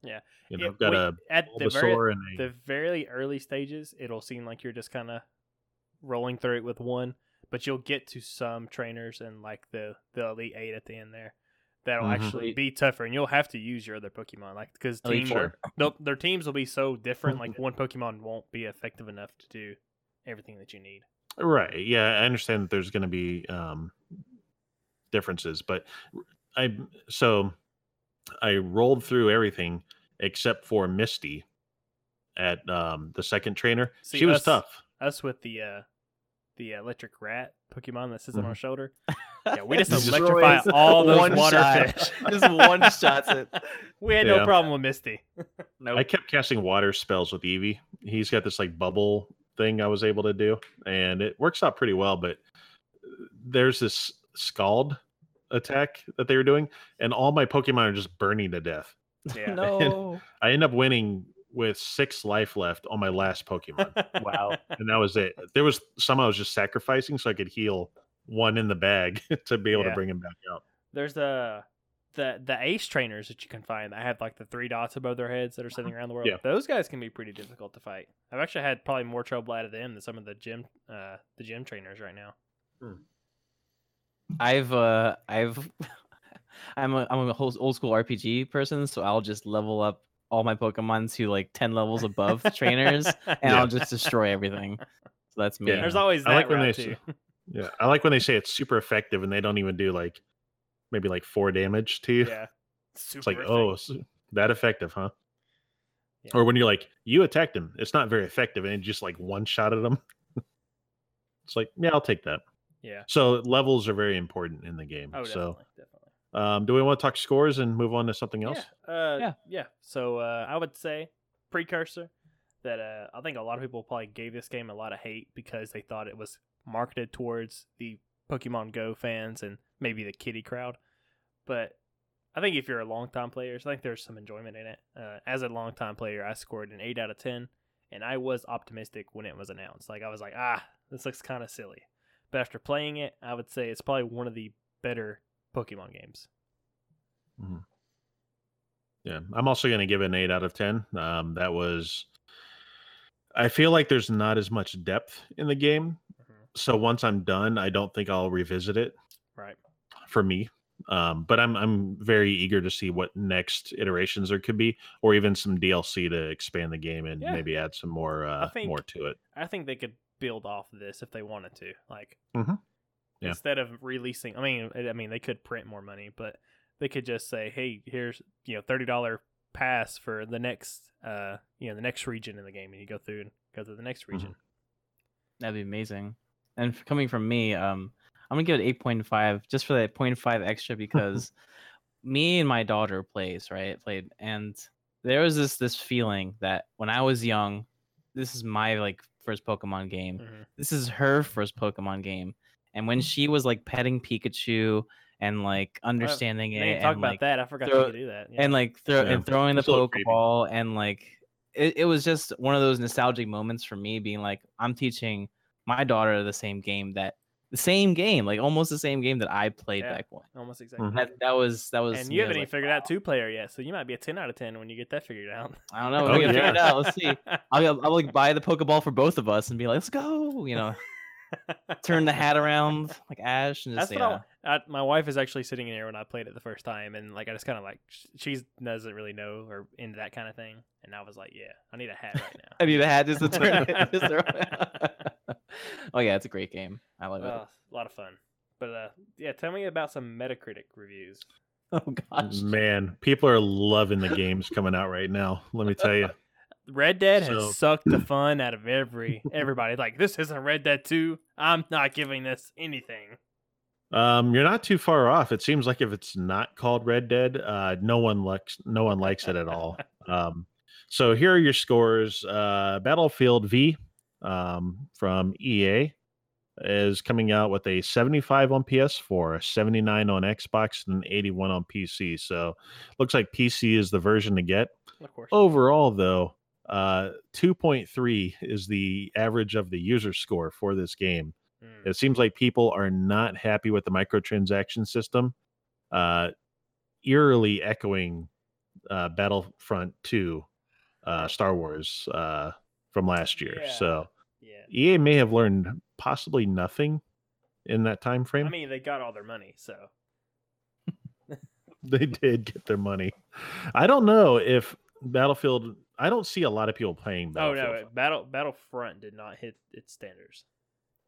Yeah. You know, It- I've got we- a at the very and a the very early stages, it'll seem like you're just kind of rolling through it with one, but you'll get to some trainers and like the the elite eight at the end there that'll Mhm. actually be tougher, and you'll have to use your other Pokemon, like because teams Four. their teams will be so different. Like one Pokemon won't be effective enough to do everything that you need. Right. Yeah, I understand that there's going to be um, differences, but I so I rolled through everything except for Misty at um, the second trainer. See, she was us- tough. Us with the uh the electric rat Pokemon that sits on Mhm. our shoulder. Yeah, we just Destroys electrify all those one water shot. fish. Just one shots it. we had Yeah. no problem with Misty. Nope. I kept casting water spells with Eevee. He's got this like bubble thing I was able to do, and it works out pretty well. But there's this scald attack that they were doing, and all my Pokemon are just burning to death. Yeah. no. I end up winning with six life left on my last Pokemon. wow. and that was it. There was some I was just sacrificing so I could heal one in the bag to be able Yeah. to bring him back out. There's the the the ace trainers that you can find that have like the three dots above their heads that are sitting around the world. Yeah. Those guys can be pretty difficult to fight. I've actually had probably more trouble out of them than some of the gym uh the gym trainers right now. I've uh I've I'm a I'm a whole old school RPG person, so I'll just level up all my Pokemon to like ten levels above trainers, and Yeah. I'll just destroy everything. So that's me. Yeah. There's always I like when they too. Yeah, I like when they say it's super effective and they don't even do like maybe like four damage to you. yeah. it's like, Super oh, effective. that effective, huh? Yeah. Or when you're like, you attacked him, it's not very effective, and it just like one shot at him. it's like, yeah, I'll take that. Yeah. So levels are very important in the game. Oh, so definitely, definitely. Um, do we want to talk scores and move on to something else? Yeah. Uh, Yeah. yeah. So uh, I would say precursor that uh, I think a lot of people probably gave this game a lot of hate because they thought it was marketed towards the Pokemon Go fans and maybe the kitty crowd. But I think if you're a long-time player, I think there's some enjoyment in it. Uh, as a long-time player, I scored an 8 out of 10, and I was optimistic when it was announced. Like, I was like, ah, this looks kind of silly. But after playing it, I would say it's probably one of the better Pokemon games. Yeah, I'm also going to give it an eight out of ten. Um, that was, I feel like there's not as much depth in the game, Mhm. so once I'm done, I don't think I'll revisit it Right. for me. Um, but I'm I'm very eager to see what next iterations there could be, or even some DLC to expand the game and Yeah. maybe add some more uh, think- more to it. I think they could build off of this if they wanted to. Like Mhm. Yeah. instead of releasing, I mean, I I mean, they could print more money, but they could just say, "Hey, here's you know thirty dollar pass for the next uh you know the next region in the game," and you go through and go to the next Mm-hmm. region. That'd be amazing. And coming from me, um, I'm gonna give it 8.5 just for that 0.5 extra because me and my daughter plays right played, and there was this this feeling that when I was young, this is my like first Pokemon game. Mhm. This is her first Pokemon game, and when she was like petting Pikachu and like understanding I it, talk and, about like, that. I forgot throw- you could do that. Yeah. and like throw Yeah, and throwing the it's a little creepy. pokeball and like it, it was just one of those nostalgic moments for me being like i'm teaching my daughter the same game that the same game like almost the same game that i played Yeah. back when almost exactly. Mhm. that, that was that was And you haven't even like, figured out two player yet, so you might be a ten out of ten when you get that figured out. i don't know Oh, we gotta figure it out let's see I'll, I'll like buy the pokeball for both of us and be like let's go you know turn the hat around like ash and just That's yeah. what I, I, my wife is actually sitting in here when I played it the first time, and like I just kind of like she doesn't really know or into that kind of thing, and now I was like, yeah, I need a hat right now. I need a hat just to turn it. Just throw- oh yeah, it's a great game. I love it. Oh, a lot of fun. But uh, yeah, tell me about some Metacritic reviews. Oh gosh. Man, people are loving the games coming out right now. Let me tell you. Red Dead So- has sucked the fun out of every everybody. Like this isn't Red Dead Two. I'm not giving this anything. Um, you're not too far off. It seems like if it's not called Red Dead, uh, no one likes no one likes it at all. Um, so here are your scores. Uh, Battlefield V um, from EA is coming out with a 75 on PS4, a 79 on Xbox, and an 81 on PC. So looks like PC is the version to get. Of course. Overall, though, uh, 2.3 is the average of the user score for this game. Mm. It seems like people are not happy with the microtransaction system, uh, eerily echoing uh, Battlefront 2, uh, Star Wars uh, from last year. Yeah. So Yeah. EA may have learned possibly nothing in that time frame. I mean, they got all their money, so they did get their money. I don't know if Battlefield. I don't see a lot of people playing oh no, Battle Battlefront did not hit its standards.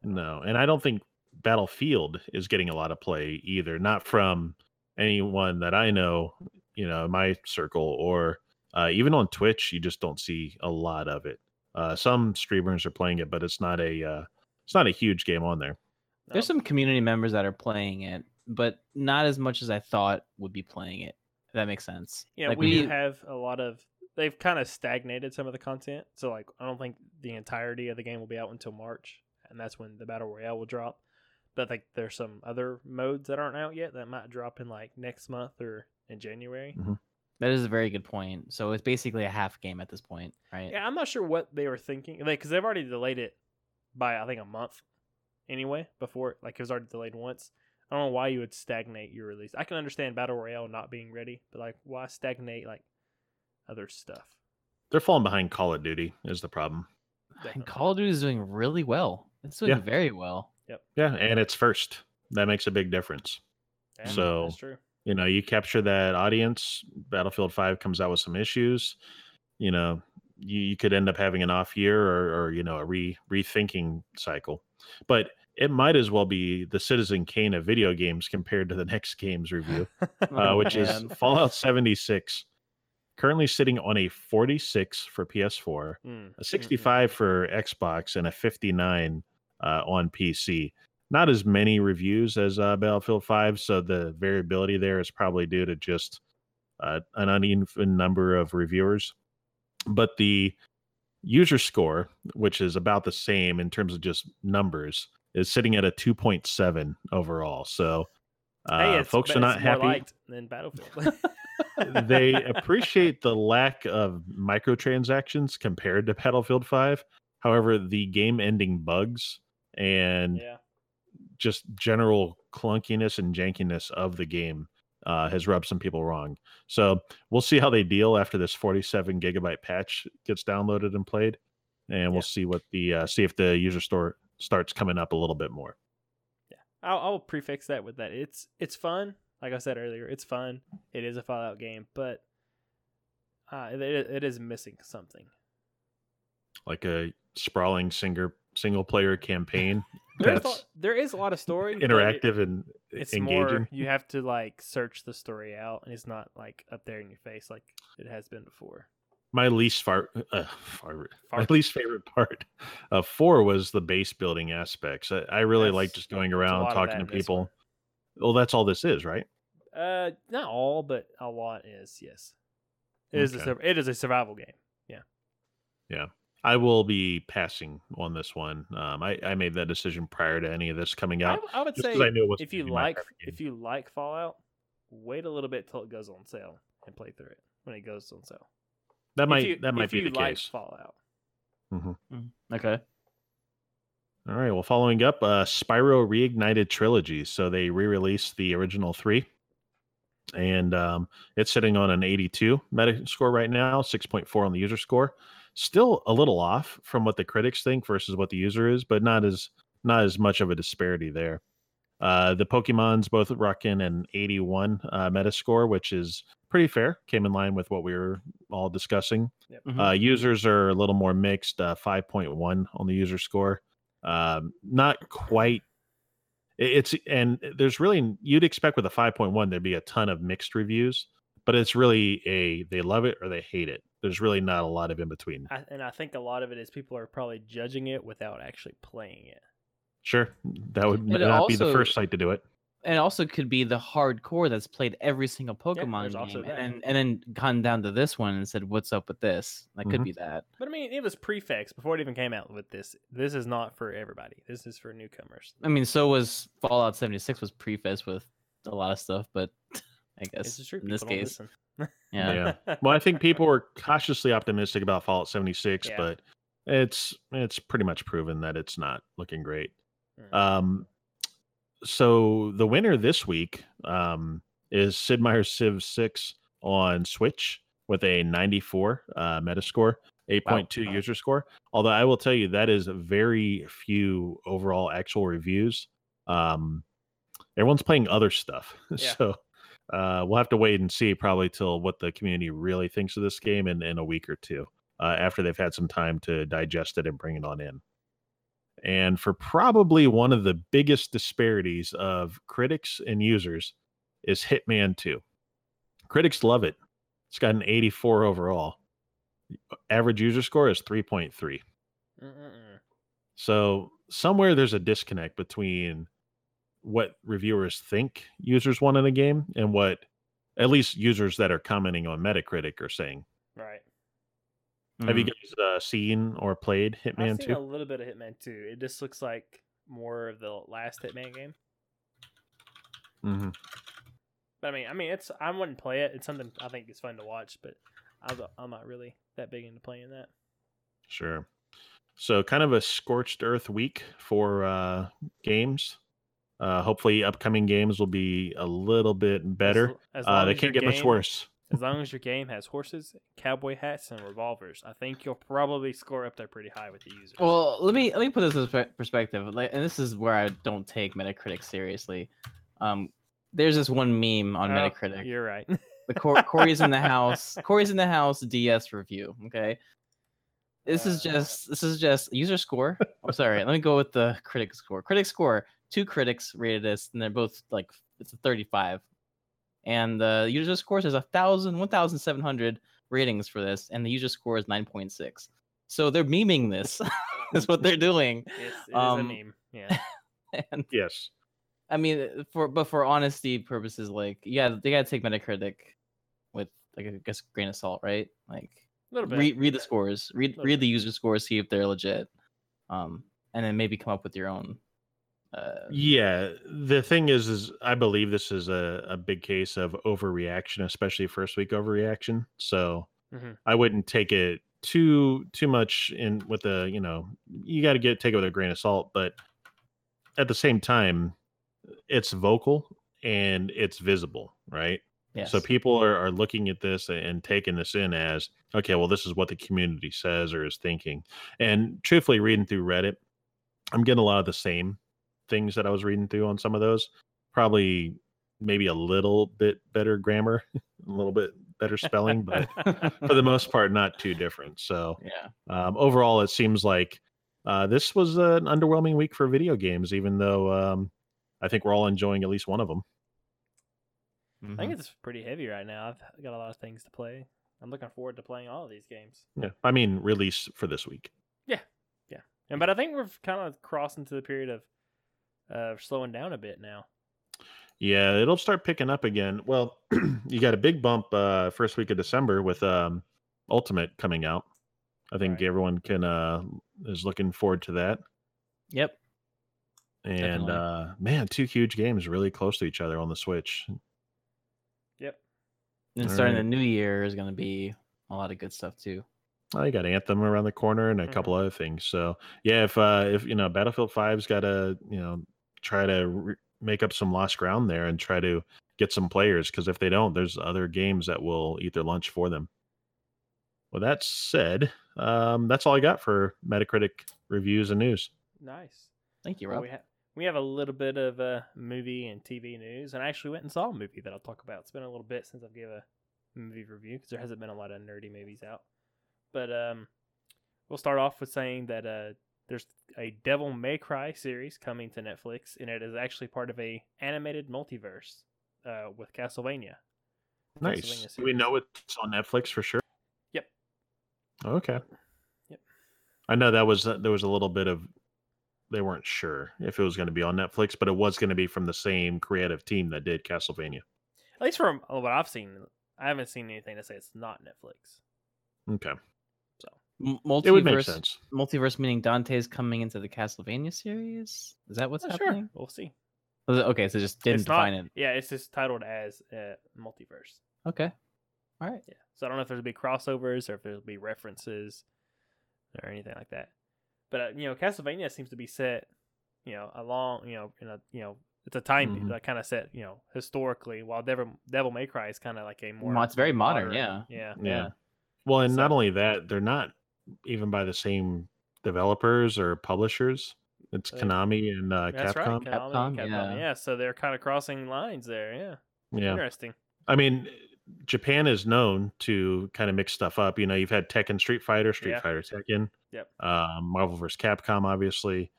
No, and I don't think Battlefield is getting a lot of play either. Not from anyone that I know, you know, in my circle, or uh, even on Twitch. You just don't see a lot of it. Uh, some streamers are playing it, but it's not a uh, it's not a huge game on there. There's some community members that are playing it, but not as much as I thought would be playing it. If that makes sense. Yeah, like we have a lot of. They've kind of stagnated some of the content, so like I don't think the entirety of the game will be out until March, and that's when the battle royale will drop. But like there's some other modes that aren't out yet that might drop in like next month or in January. That is a very good point. So it's basically a half game at this point, right? Yeah, I'm not sure what they were thinking, like because they've already delayed it by I think a month anyway. Before like it was already delayed once. I don't know why you would stagnate your release. I can understand battle royale not being ready, but like why stagnate like other stuff? They're falling behind Call of Duty is the problem. And Call of Duty is doing really well. It's doing Yeah. very well. Yep. Yeah, and it's first. That makes a big difference. Yeah, So- that's true. You know you capture that audience battlefield 5 comes out with some issues you know you, you could end up having an off year or, or you know a re rethinking cycle. But it might as well be the citizen kane of video games compared to the next game's review uh, Oh, which is fallout 76 currently sitting on a 46 for ps4 Mm, a mm. 65 for xbox and a 59 uh, on pc not as many reviews as uh, Battlefield 5, so the variability there is probably due to just uh, an uneven number of reviewers. But the user score, which is about the same in terms of just numbers, is sitting at a 2.7 overall. So uh, hey, folks are not happy. than Battlefield. they appreciate the lack of microtransactions compared to Battlefield 5. However, the game ending bugs and yeah. Just general clunkiness and jankiness of the game uh, has rubbed some people wrong. So we'll see how they deal after this 47 gigabyte patch gets downloaded and played, and we'll Yeah. see what the uh, see if the user store starts coming up a little bit more. I'll, I'll prefix that with that. It's it's fun. Like I said earlier, it's fun. It is a Fallout game, but uh, it, it is missing something. Like a sprawling singer single player campaign There's a, there is a lot of story. but it- interactive and it's engaging. more you have to like search the story out, and it's not like up there in your face like it has been before. my least far, uh, far my least favorite part of four was the base building aspects. I, I really like just going around talking to in this one. people. Well, that's all this is, right? Uh, not all, but a lot is yes. It is a Okay. it is a survival game. I will be passing on this one. Um, I, I made that decision prior to any of this coming I, out, w- I would say I knew if you like if you like Fallout, wait a little bit till it goes on sale and play through it when it goes on sale. that If might you- that might if be you the like case. Fallout. Okay. All right. Well, following up, uh, Spyro Reignited Trilogy. So they re-released the original three, and um, it's sitting on an 82 meta score right now, 6.4 on the user score. Still a little off from what the critics think versus what the user is, but not as not as much of a disparity there. Uh, the Pokemon's both rocking an 81 uh, meta score, which is pretty fair. Came in line with what we were all discussing. Mhm. Uh, users are a little more mixed, uh, 5.1 on the user score. Um, not quite. It's and there's really you'd expect with a 5.1 there'd be a ton of mixed reviews, but it's really a they love it or they hate it. There's really not a lot of in between. I, and I think a lot of it is people are probably judging it without actually playing it. Sure, that would But it not be the first site to do it. and also could be the hardcore that's played every single Pokemon also game, that. and and then gone down to this one and said, "What's up with this?" That could Mhm. be that. But I mean, it was prefixed before it even came out with this. This is not for everybody. This is for newcomers. I mean, so was Fallout 76 was prefaced with a lot of stuff, but I guess This is true. in this case, yeah. Yeah. Well, I think people were cautiously optimistic about Fallout 76, Yeah. but it's it's pretty much proven that it's not looking great. Mm. Um, so the winner this week um, is Sid Meier's Civ 6 on Switch with a 94 uh, Metascore, 8.2 Wow. user score. Although I will tell you that is very few overall actual reviews. Um, everyone's playing other stuff, Yeah. so uh, we'll have to wait and see probably till what the community really thinks of this game in, in a week or two uh, after they've had some time to digest it and bring it on in. And for probably one of the biggest disparities of critics and users is Hitman 2. Critics love it. It's got an 84 overall. Average user score is 3.3. So somewhere there's a disconnect between what reviewers think users want in a game and what at least users that are commenting on Metacritic are saying. Right. Have you Mhm. guys uh, seen or played Hitman I've 2? a little bit of Hitman 2. It just looks like more of the last Hitman game. hmm But I mean, I mean, it's I wouldn't play it. It's something I think is fun to watch, but I was, I'm not really that big into playing that. Sure. So kind of a scorched earth week for uh, games. Uh, hopefully, upcoming games will be a little bit better. As, as Uh, they can't get much worse. As long as your game has horses, cowboy hats, and revolvers, I think you'll probably score up there pretty high with the users. Well, let me let me put this in perspective, like, and this is where I don't take Metacritic seriously. Um, there's this one meme on Oh, Metacritic. You're right. The Cor- Cory's in the house. Cory's in the house. DS review. Okay. This is Uh. just this is just user score. I'm sorry. Let me go with the critic score. Critic score. Two critics rated this, and they're both like it's a 35. And the user score is a thousand, 1,700 ratings for this, and the user score is 9.6. So they're memeing this. is what they're doing. It's, it is Um, a meme. Yeah. and Yes. I mean, for but for honesty purposes, like yeah, they gotta take Metacritic with like I guess grain of salt, right? Like A little bit. read read the scores, read read bit. the user scores, see if they're legit, um, and then maybe come up with your own. Uh, Yeah, the thing is, is I believe this is a, a big case of overreaction, especially first week overreaction. So Mhm. I wouldn't take it too too much in with the you know you got to get take it with a grain of salt, but at the same time, it's vocal and it's visible, right? yes. So people are, are looking at this and taking this in as okay, well, this is what the community says or is thinking. And truthfully, reading through Reddit, I'm getting a lot of the same things that I was reading through on some of those. Probably maybe a little bit better grammar, a little bit better spelling, but for the most part, not too different. So yeah, um, overall, it seems like uh, this was an underwhelming week for video games, even though um, I think we're all enjoying at least one of them. I mhm. think it's pretty heavy right now. I've got a lot of things to play. I'm looking forward to playing all of these games. Yeah, I mean, release for this week. Yeah, yeah. And but I think we're kind of crossing to the period of uh, slowing down a bit now. Yeah, it'll start picking up again. Well, you got a big bump uh first week of December with um Ultimate coming out. I think Right. everyone can uh is looking forward to that. yep. And Definitely. uh man, two huge games really close to each other on the Switch. Yep. And All starting right. the new year is gonna be a lot of good stuff too. Oh, you got Anthem around the corner and a Mhm. couple other things. So yeah, if uh if you know Battlefield 5's got a you know try to re- make up some lost ground there and try to get some players because if they don't, there's other games that will eat their lunch for them. Well, that said, um, that's all I got for Metacritic reviews and news. Nice. Thank you, Well, Rob. we, ha- we have a little bit of uh, movie and TV news, and I actually went and saw a movie that I'll talk about. It's been a little bit since I've gave a movie review because there hasn't been a lot of nerdy movies out. But um, we'll start off with saying that uh, there's a Devil May Cry series coming to Netflix, and it is actually part of a animated multiverse uh, with Castlevania. Nice. Castlevania we know it's on Netflix for sure? Yep. Okay. Yep. I know that was there was a little bit of they weren't sure if it was going to be on Netflix, but it was going to be from the same creative team that did Castlevania. At least from what I've seen, I haven't seen anything to say it's not Netflix. Okay. M- It would make multiverse, sense. multiverse meaning Dante's coming into the Castlevania series. Is that what's Oh, happening? We'll see. Okay, so just didn't it's not, define it. Yeah, it's just titled as uh, multiverse. Okay, all right. Yeah. So I don't know if there'll be crossovers or if there'll be references or anything like that. But uh, you know, Castlevania seems to be set, you know, along, you know, in a, you know, it's a time Mhm. that kind of set, you know, historically. While Devil Devil May Cry is kind of like a more. Mo- it's very modern, yeah. Yeah. Yeah. Well, and not only that, they're not even by the same developers or publishers. It's They- Konami and uh, That's right. Capcom. Konami, Capcom, Capcom, yeah. yeah. So they're kind of crossing lines there. Yeah. Yeah. Interesting. I mean, Japan is known to kind of mix stuff up. You know, you've had Tekken Street Fighter, Street Yeah. Fighter Tekken, Yep. um, Marvel vs. Capcom, obviously.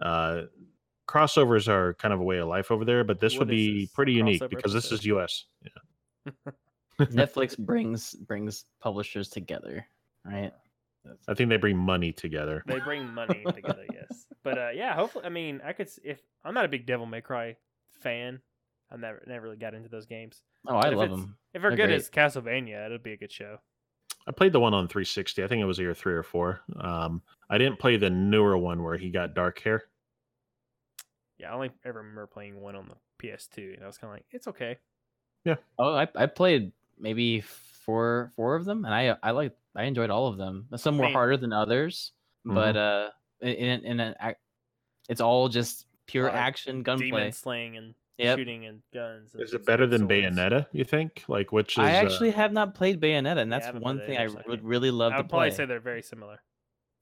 Uh, crossovers are kind of a way of life over there, but this What would be this, pretty unique crossover because this is US. Yeah. Netflix brings brings publishers together, right? That's- I think they bring money together. They bring money together, yes. But uh, yeah, hopefully. I mean, I could if I'm not a big Devil May Cry fan. I never never really got into those games. oh, I love them. If they're They're good great. as Castlevania, it'll be a good show. I played the one on 360. I think it was year three or four. Um, I didn't play the newer one where he got dark hair. Yeah, I only ever remember playing one on the PS2, and I was kind of like, it's okay. Yeah. Oh, I I played maybe four four of them, and I I like I enjoyed all of them. Some were mean- harder than others, but uh, in in, in an it's all just pure Lot of action gunplay. Demon slaying and Yep. shooting and guns. and Is it better than swords. Bayonetta? You think? Like which is? I uh, actually have not played Bayonetta, and that's haven't one thing I either, so- would really love to do. I to would probably play. say they're very similar.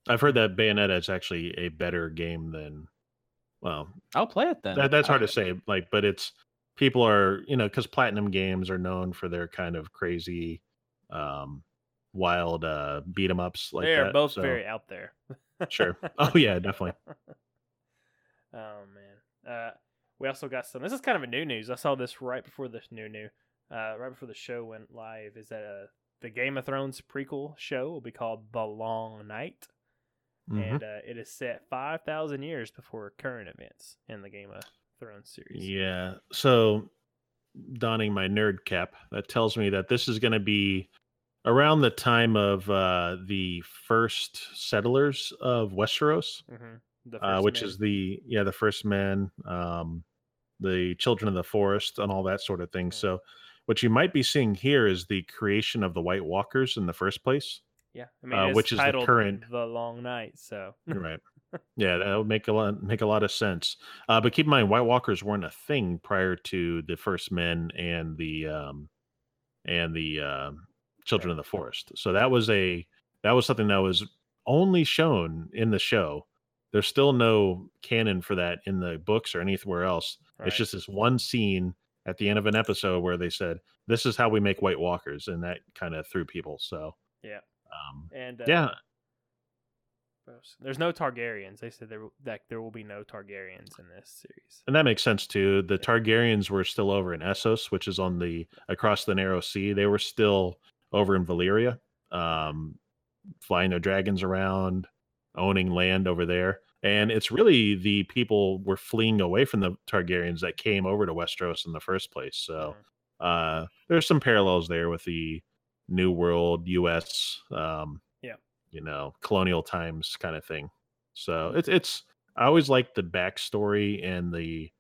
I've heard that Bayonetta is actually a better game than. Well, I'll play it then. that, that's hard I- to say. Like, but it's people are you know because platinum games are known for their kind of crazy, um, wild uh beat 'em ups like they are that. both so- very out there. sure. Oh yeah, definitely. Oh man. Uh, we also got some. This is kind of a new news. I saw this right before this new new, uh, right before the show went live. Is that uh, the Game of Thrones prequel show will be called The Long Night. Mhm. and uh, it is set five thousand years before current events in the Game of Thrones series. Yeah. So, donning my nerd cap, that tells me that this is going to be around the time of uh, the first settlers of Westeros, hmm uh, which men. is the yeah the first men, um, the children of the forest, and all that sort of thing. Yeah. So, what you might be seeing here is the creation of the White Walkers in the first place. yeah, I mean, uh, it's which is the current- the Long Night. So right. Yeah, that would make a lot make a lot of sense. Uh, but keep in mind, White Walkers weren't a thing prior to the First Men and the um, and the um Children of the Forest. So that was a that was something that was only shown in the show. There's still no canon for that in the books or anywhere else. right. It's just this one scene at the end of an episode where they said, "This is how we make White Walkers," and that kind of threw people. So Yeah. um, and uh, yeah. There's no Targaryens. They said there that there will be no Targaryens in this series. And that makes sense too. The Targaryens were still over in Essos, which is on the across the narrow sea. They were still over in Valyria, um, flying their dragons around, owning land over there. And it's really the people were fleeing away from the Targaryens that came over to Westeros in the first place. So Mhm. uh, there's some parallels there with the New World U.S. Um, Yeah. you know, colonial times kind of thing. So it's it's I always like the backstory and the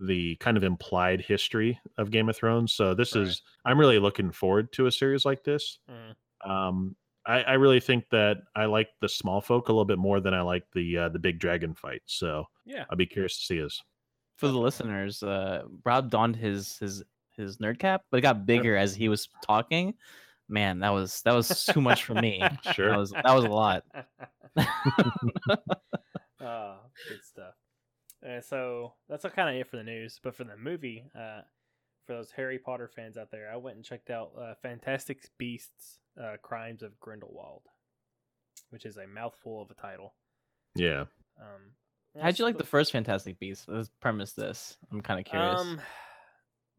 the kind of implied history of Game of Thrones. So this Right. is I'm really looking forward to a series like this. Mhm. Um, I, I really think that I like the small folk a little bit more than I like the uh, the big dragon fight. So Yeah. I'll be curious to see this. For the listeners, uh, Rob donned his his his nerd cap, but it got bigger as he was talking. Man, that was that was too much for me. Sure. That was that was a lot. Ah, good stuff. And so that's kind of it for the news. But for the movie, uh, for those Harry Potter fans out there, I went and checked out uh, Fantastic Beasts: uh, Crimes of Grindelwald, which is a mouthful of a title. Yeah. Um, How'd you like the what's first Fantastic Beast? Let's premise this. I'm kind of curious. Um,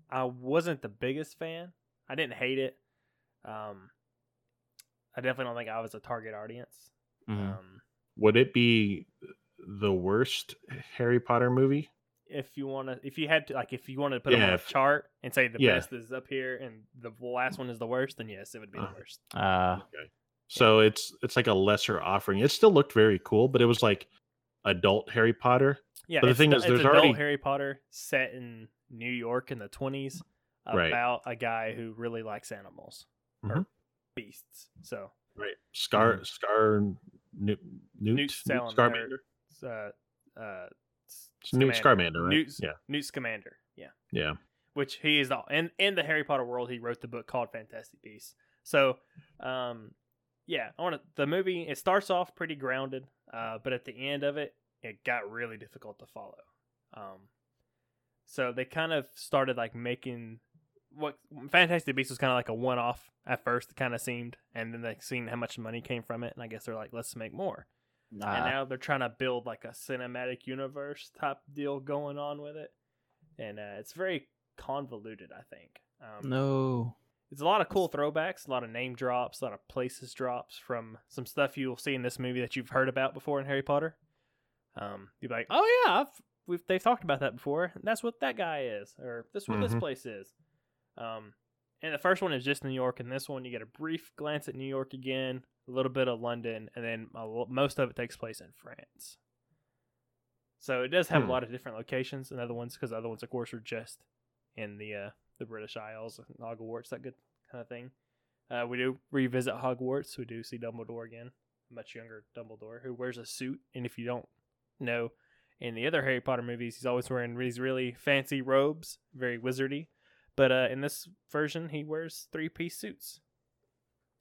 I wasn't the biggest fan. I didn't hate it. Um, I definitely don't think I was a target audience. Mhm. Um, Would it be the worst Harry Potter movie? if you want to, if you had to, like, if you wanted to put them Yeah, on a chart and say the yeah. best is up here and the last one is the worst, then yes, it would be Uh, the worst. Uh, Okay. So it's it's like a lesser offering. It still looked very cool, but it was like adult Harry Potter. Yeah, but the thing the- is, it's there's adult already- Harry Potter set in New York in the twenties Right. about a guy who really likes animals or Mhm. beasts. So Right. Scar Scar Newt Newt, Newt Salem, Scarmander. Uh, uh, Newt Scamander. Right? Newt, Yeah. Newt Scamander. Yeah. Yeah. Which he is the in in the Harry Potter world. He wrote the book called Fantastic Beasts. So, um, yeah, I want. The movie it starts off pretty grounded, uh, but at the end of it, it got really difficult to follow. Um, so they kind of started like making what Fantastic Beasts was kind of like a one off at first. It kind of seemed, and then they seen how much money came from it, and I guess they're like, let's make more and uh, now they're trying to build like a cinematic universe type deal going on with it. And uh, it's very convoluted i think. Um, no. it's a lot of cool throwbacks a lot of name drops a lot of places drops from some stuff you'll see in this movie that you've heard about before in harry potter. Um, you'll be like oh yeah I've, we've, they've talked about that before. And that's what that guy is or this what this Mhm. place is. Um, and the first one is just new york and this one you get a brief glance at new york again a little bit of london and then a, most of it takes place in france so it does have Hmm. a lot of different locations and other ones because other ones of course are just in the uh, the british isles and hogwarts that good kind of thing uh, we do revisit hogwarts we do see dumbledore again much younger dumbledore who wears a suit and if you don't know in the other harry potter movies he's always wearing these really fancy robes very wizardy but uh, in this version, he wears three piece suits.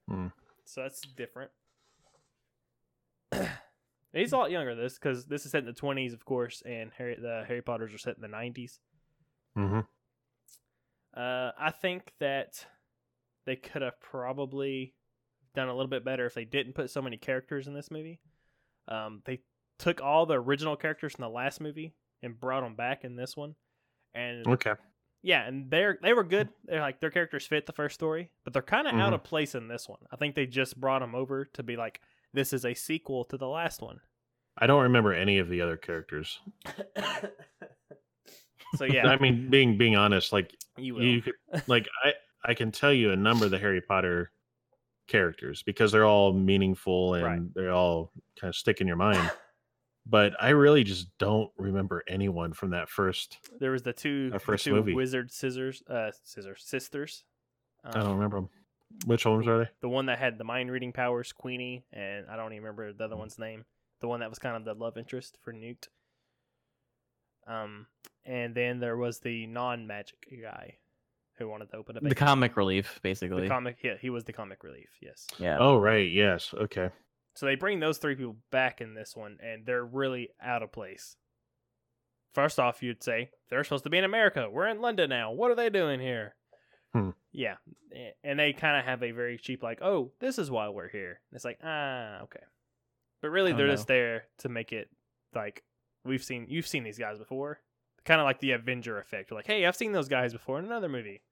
Hmm. So that's different. He's a lot younger this because this is set in the twenties, of course, and Harry the Harry Potters are set in the nineties. hmm Uh, I think that they could have probably done a little bit better if they didn't put so many characters in this movie. Um, they took all the original characters from the last movie and brought them back in this one, and Okay. Yeah, and they're they were good. They're like their characters fit the first story, but they're kind of out Mhm. of place in this one. I think they just brought them over to be like this is a sequel to the last one. I don't remember any of the other characters. so yeah, I mean, being being honest, like you you could, like I I can tell you a number of the Harry Potter characters because they're all meaningful and Right. they're all kind of stick in your mind. But I really just don't remember anyone from that first. There was the two, Our the two movie. wizard scissors, uh, scissors sisters. I don't Um, remember them. Which ones are they? The one that had the mind reading powers, Queenie, and I don't even remember the Mm. other one's name. The one that was kind of the love interest for Newt. Um, and then there was the non-magic guy who wanted to open up The comic relief, The basically. comic, yeah, he was the comic relief. Yes. yeah. Oh right, yes, okay. So they bring those three people back in this one, and they're really out of place. First off, you'd say they're supposed to be in America. We're in London now. What are they doing here? Hmm. Yeah, and they kind of have a very cheap, like, "Oh, this is why we're here." And it's like, ah, okay, but really, Oh, they're just there to make it like we've seen. You've seen these guys before, kind of like the Avenger effect. You're like, hey, I've seen those guys before in another movie,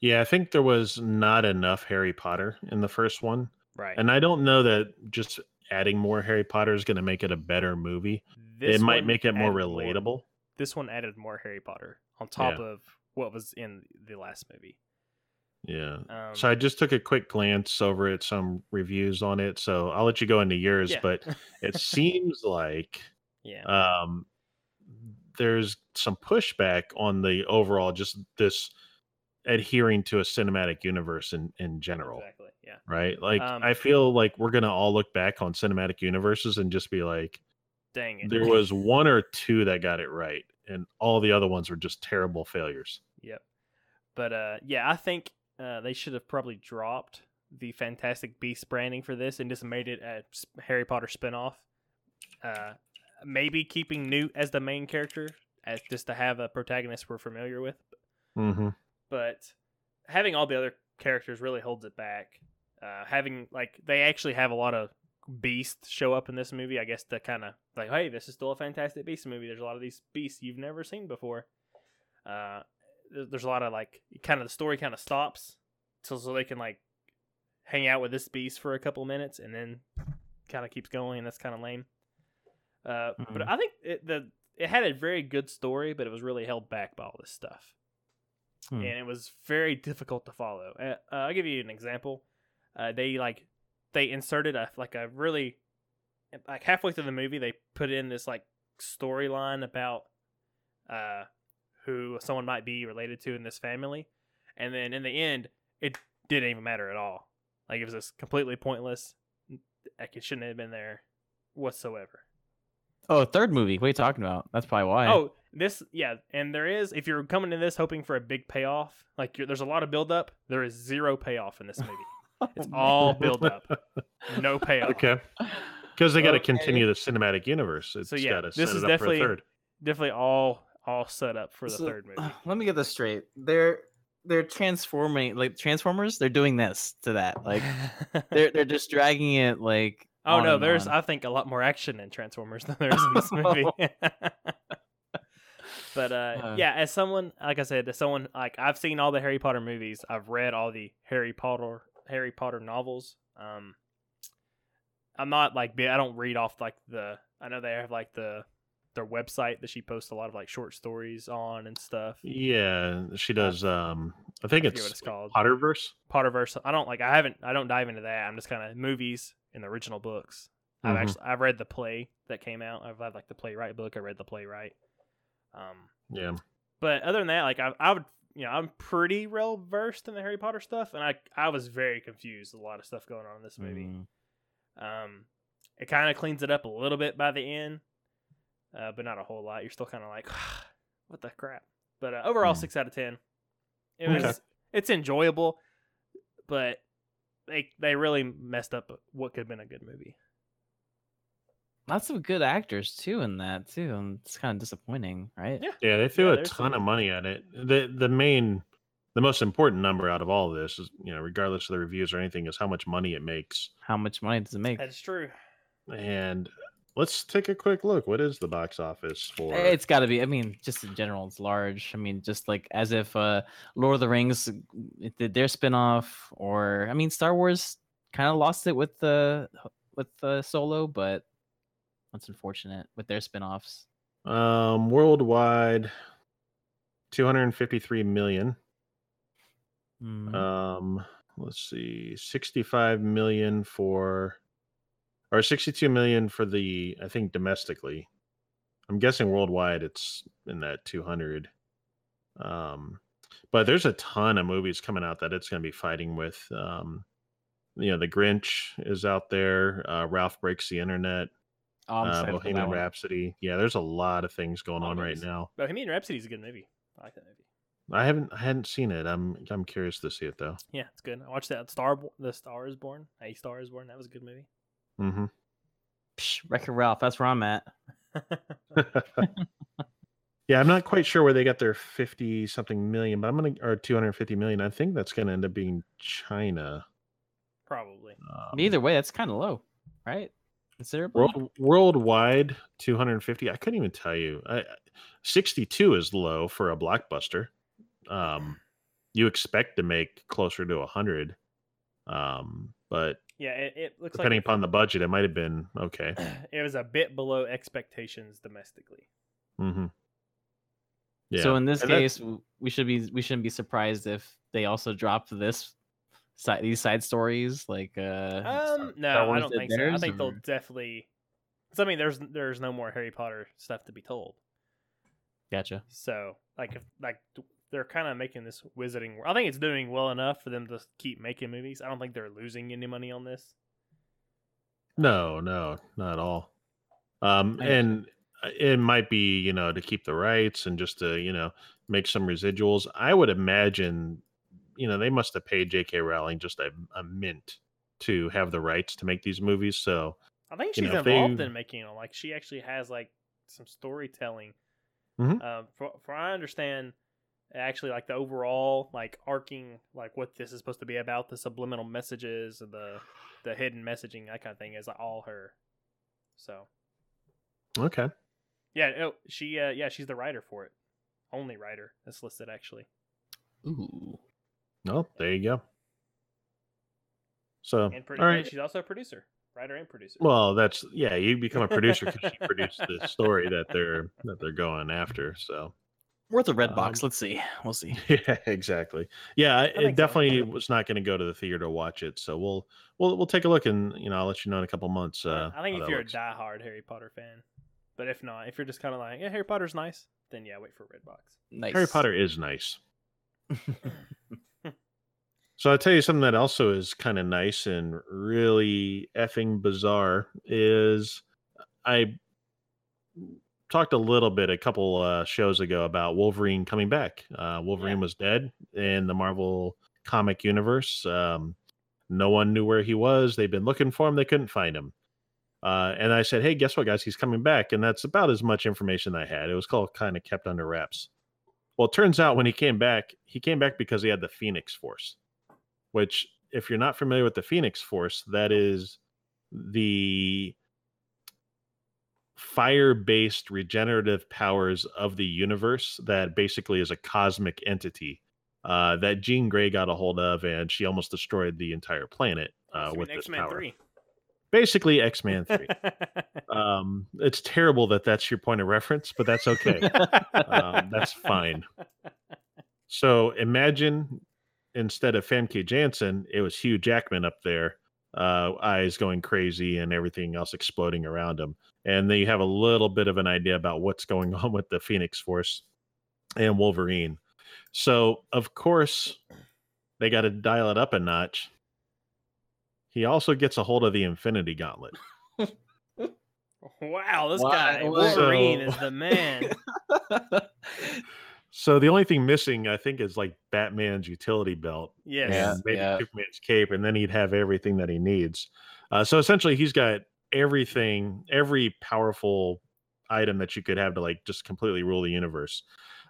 Yeah, I think there was not enough Harry Potter in the first one. Right? And I don't know that just adding more Harry Potter is going to make it a better movie. This it might make it more relatable. this one added more Harry Potter on top Yeah. of what was in the last movie. Yeah. Um, So I just took a quick glance over at some reviews on it. So I'll let you go into yours, yeah. but it seems like yeah, um, there's some pushback on the overall just this adhering to a cinematic universe in in general exactly. Yeah, right like Um, i feel like we're gonna all look back on cinematic universes and just be like dang it. there was one or two that got it right and all the other ones were just terrible failures Yep. But uh, yeah, I think uh, they should have probably dropped the Fantastic Beast branding for this and just made it a Harry Potter spinoff. Uh, maybe keeping Newt as the main character, as just to have a protagonist we're familiar with. mm-hmm. But having all the other characters really holds it back. Uh, having like they actually have a lot of beasts show up in this movie. I guess to kind of like, hey, this is still a Fantastic Beast movie. There's a lot of these beasts you've never seen before. Uh, there's a lot of like kind of the story kind of stops so so they can like hang out with this beast for a couple minutes and then kind of keeps going. And that's kind of lame. Uh, but Mhm. I think it, the it had a very good story, but it was really held back by all this stuff Hmm. and it was very difficult to follow. Uh, uh, I'll give you an example. Uh, they like they inserted a like a really like halfway through the movie they put in this like storyline about uh who someone might be related to in this family, and then in the end it didn't even matter at all. Like it was just completely pointless. Like it shouldn't have been there whatsoever. Oh, third movie. What are you talking about? That's probably why. Oh, this yeah, and there is if you're coming to this hoping for a big payoff, like you're, there's a lot of build up. There is zero payoff in this movie. It's all build up, no payoff. okay because they got to Okay. continue the cinematic universe it's So, yeah, got to this set is it up for a definitely- third Definitely all all set up for the So, third movie. Let me get this straight. They're they're transforming like Transformers. They're doing this to that. Like they're they're just dragging it like. oh on no, and there's on. I think a lot more action in Transformers than there is in this movie. but uh, Uh. yeah, as someone like I said, as someone like I've seen all the Harry Potter movies, I've read all the Harry Potter Harry Potter novels. Um, I'm not like I don't read off like the I know they have like the their website that she posts a lot of like short stories on and stuff. yeah she does um i think I it's, what it's called. potterverse Potterverse. I don't like. I haven't. I don't dive into that. I'm just kind of movies and the original books. I've Mhm. actually I've read the play that came out. I've had like the playwright book. I read the playwright. Um, yeah but other than that, like I, I would, you know, I'm pretty well versed in the Harry Potter stuff, and I I was very confused. A lot of stuff going on in this movie. Mm. Um, it kind of cleans it up a little bit by the end, uh, but not a whole lot. You're still kind of like, what the crap. But uh, overall, Hmm. six out of ten. It Okay. was it's enjoyable, but they they really messed up what could have been a good movie. Lots of good actors too in that too, and it's kind of disappointing, right? Yeah. Yeah, they threw Yeah, a ton some- of money at it. The the main the most important number out of all of this is, you know, regardless of the reviews or anything, is how much money it makes. How much money does it make? That's true. And let's take a quick look. What is the box office for It's got to be. I mean, just in general, it's large. I mean, just like as if uh Lord of the Rings did their spinoff, or I mean, Star Wars kind of lost it with the with the Solo, but that's unfortunate with their spin-offs. Um, worldwide, two hundred and fifty-three million. Mm, Um, let's see, sixty-five million for, or sixty-two million for the, I think domestically. I'm guessing worldwide it's in that two hundred. Um, but there's a ton of movies coming out that it's going to be fighting with. Um, you know, The Grinch is out there. Uh, Ralph Breaks the Internet. Oh, I'm uh, excited for Bohemian one. Rhapsody. Yeah, there's a lot of things going on right movies. now. Bohemian Rhapsody is a good movie. I like that movie. I haven't I hadn't seen it. I'm I'm curious to see it though. Yeah, it's good. I watched that Star The Star is Born. A Star is Born. That was a good movie. Mm-hmm. Psh, Wreck-It Ralph. That's where I'm at. yeah, I'm not quite sure where they got their 50 something million, but I'm gonna or 250 million. I think that's gonna end up being China. Probably. Um, Either way, that's kind of low, right? Considerably. World, worldwide 250. I couldn't even tell you. I, 62 is low for a blockbuster. Um, you expect to make closer to 100. Um, but Yeah, it, it looks depending like upon the budget, it might have been okay. it was a bit below expectations domestically. Mm-hmm. Yeah. So in this And case, w- we should be we shouldn't be surprised if they also dropped this side these side stories like uh Um, no, I don't did think so. I theirs, think they'll definitely. I mean, there's there's no more Harry Potter stuff to be told. Gotcha. So like if like they're kind of making this wizarding. wor- I think it's doing well enough for them to keep making movies. I don't think they're losing any money on this. No, no, not at all. Um, I and uh, it might be, you know, to keep the rights and just to, you know, make some residuals. I would imagine, you know, they must have paid J.K. Rowling just a, a mint to have the rights to make these movies. So, I think You she's know, involved they- in making them. Like she actually has like some storytelling. Mhm. Um, for for I understand, actually like the overall like arcing like what this is supposed to be about, the subliminal messages and the the hidden messaging that kind of thing is all her. So okay. yeah, oh, she uh, yeah she's the writer for it, only writer that's listed actually. Ooh. Well, there you go. So, And, produ- all right. she's also a producer, writer and producer. Well, that's yeah. You become a producer because you produced the story that they're that they're going after. So, Worth a red Um, box. Let's see. We'll see. Yeah, exactly. Yeah, I- it definitely was not going to go to the theater to watch it. So we'll we'll we'll take a look and you know I'll let you know in a couple months. Uh, I think if you're looks. a diehard Harry Potter fan, but if not, if you're just kind of like yeah Harry Potter's nice, then yeah wait for Redbox. Nice. Harry Potter is nice. So I'll tell you something that also is kind of nice and really effing bizarre is I talked a little bit a couple uh, shows ago about Wolverine coming back. Uh, Wolverine was dead in the Marvel comic universe. Um, no one knew where he was. They've been looking for him. They couldn't find him. Uh, and I said, "Hey, guess what, guys? He's coming back." And that's about as much information I had. It was called kind of kept under wraps. Well, it turns out when he came back, he came back because he had the Phoenix Force, which, if you're not familiar with the Phoenix Force, that is the fire based regenerative powers of the universe that basically is a cosmic entity uh, that Jean Grey got a hold of, and she almost destroyed the entire planet uh, with this X Men power. Three. Basically, X Men 3. um, it's terrible that that's your point of reference, but that's okay. Um, that's fine. So imagine instead of Famke Janssen, it was Hugh Jackman up there, uh, eyes going crazy and everything else exploding around him. And then you have a little bit of an idea about what's going on with the Phoenix Force and Wolverine. So, of course, they got to dial it up a notch. He also gets a hold of the Infinity Gauntlet. wow, this Wow, guy. Wolverine So- is the man. So the only thing missing, I think, is like Batman's utility belt Yes. Yeah. and maybe Superman's cape, and then he'd have everything that he needs. Uh, so essentially, he's got everything, every powerful item that you could have to like just completely rule the universe.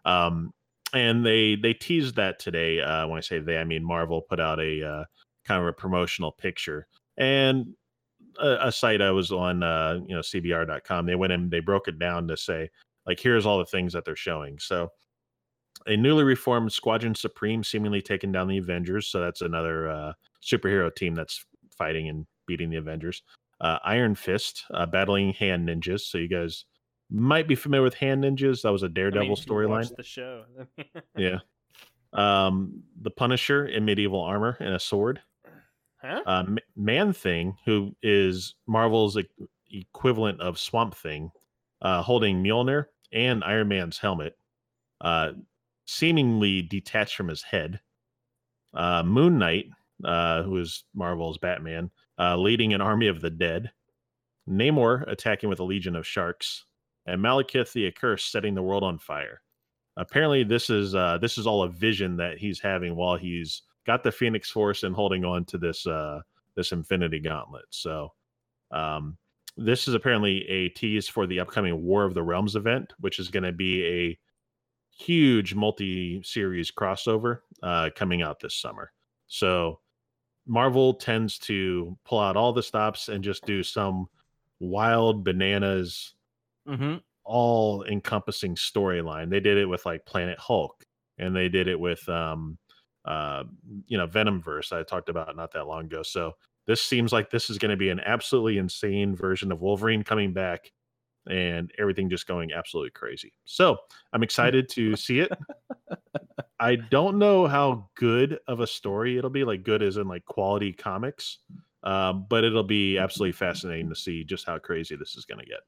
Um, and they they teased that today. Uh, when I say they, I mean Marvel put out a uh, kind of a promotional picture and a, a site I was on, uh, you know, CBR.com. They went in, they broke it down to say like here's all the things that they're showing. So a newly reformed Squadron Supreme seemingly taking down the Avengers. So that's another uh, superhero team that's fighting and beating the Avengers. uh, Iron Fist uh, battling hand ninjas. So you guys might be familiar with hand ninjas. That was a Daredevil if you storyline. The show. Yeah. Um, the Punisher in medieval armor and a sword. huh? Uh, Man Thing, who is Marvel's e- equivalent of Swamp Thing, uh, holding Mjolnir and Iron Man's helmet, uh, seemingly detached from his head. Uh, Moon Knight, uh, who is Marvel's Batman, uh, leading an army of the dead. Namor attacking with a legion of sharks, and Malekith the Accursed setting the world on fire. Apparently, this is uh, this is all a vision that he's having while he's got the Phoenix Force and holding on to this uh, this Infinity Gauntlet. So, um, this is apparently a tease for the upcoming War of the Realms event, which is going to be a huge multi-series crossover uh, coming out this summer. So, Marvel tends to pull out all the stops and just do some wild bananas Mm-hmm. all encompassing storyline. They did it with like Planet Hulk and they did it with um uh you know Venomverse I talked about not that long ago. So this seems like this is going to be an absolutely insane version of Wolverine coming back and everything just going absolutely crazy. So, I'm excited to see it. I don't know how good of a story it'll be, like good as in like quality comics. Um, but it'll be absolutely fascinating to see just how crazy this is going to get.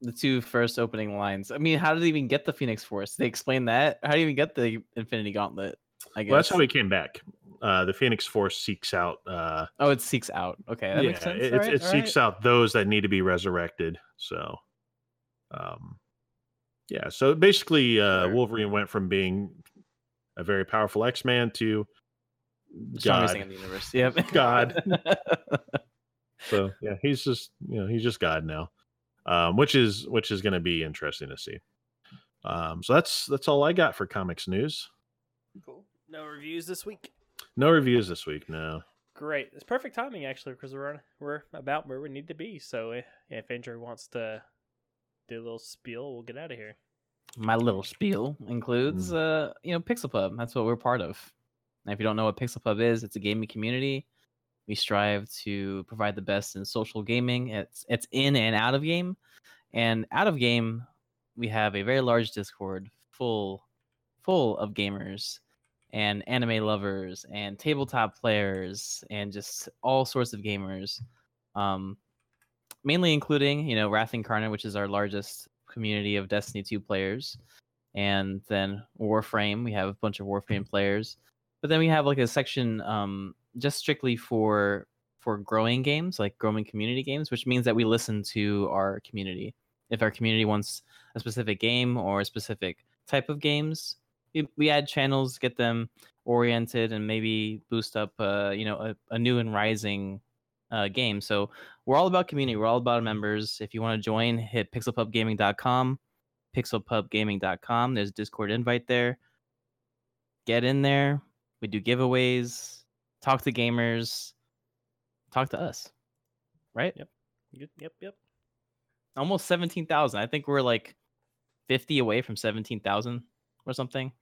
The two first opening lines. I mean, how did they even get the Phoenix Force? They explain that. How do you even get the Infinity Gauntlet? I guess. Well, that's how he came back. Uh, the Phoenix Force seeks out. Uh, Oh, it seeks out. Okay, that yeah, makes sense. it, Alright, it seeks out those that need to be resurrected. So, um, yeah. So basically, uh, Sure. Wolverine went from being a very powerful X Man to alright. Strongest God. thing in the universe. Yep. God. So yeah, he's just you know he's just God now, um, which is which is going to be interesting to see. Um, so that's that's all I got for comics news. Cool. No reviews this week. No reviews this week. No. Great. It's perfect timing actually because we're on, we're about where we need to be. So if, if Andrew wants to do a little spiel, we'll get out of here. My little spiel includes, uh, you know, Pixel Pub. That's what we're part of. And if you don't know what Pixel Pub is, it's a gaming community. We strive to provide the best in social gaming. It's it's in and out of game, and out of game, we have a very large Discord full full of gamers and anime lovers and tabletop players and just all sorts of gamers. Um, mainly including, you know, Wrath Incarnate, which is our largest community of Destiny 2 players. And then Warframe, we have a bunch of Warframe players. But then we have like a section um just strictly for for growing games, like growing community games, which means that we listen to our community. If our community wants a specific game or a specific type of games, we, we add channels, get them oriented, and maybe boost up, uh, you know, a, a new and rising uh, game. So we're all about community. We're all about members. If you want to join, hit pixelpubgaming.com, pixelpubgaming.com. There's a Discord invite there. Get in there. We do giveaways. Talk to gamers. Talk to us. Right? Yep. Yep. Yep. Yep. Almost 17,000. I think we're like 50 away from 17,000 or something.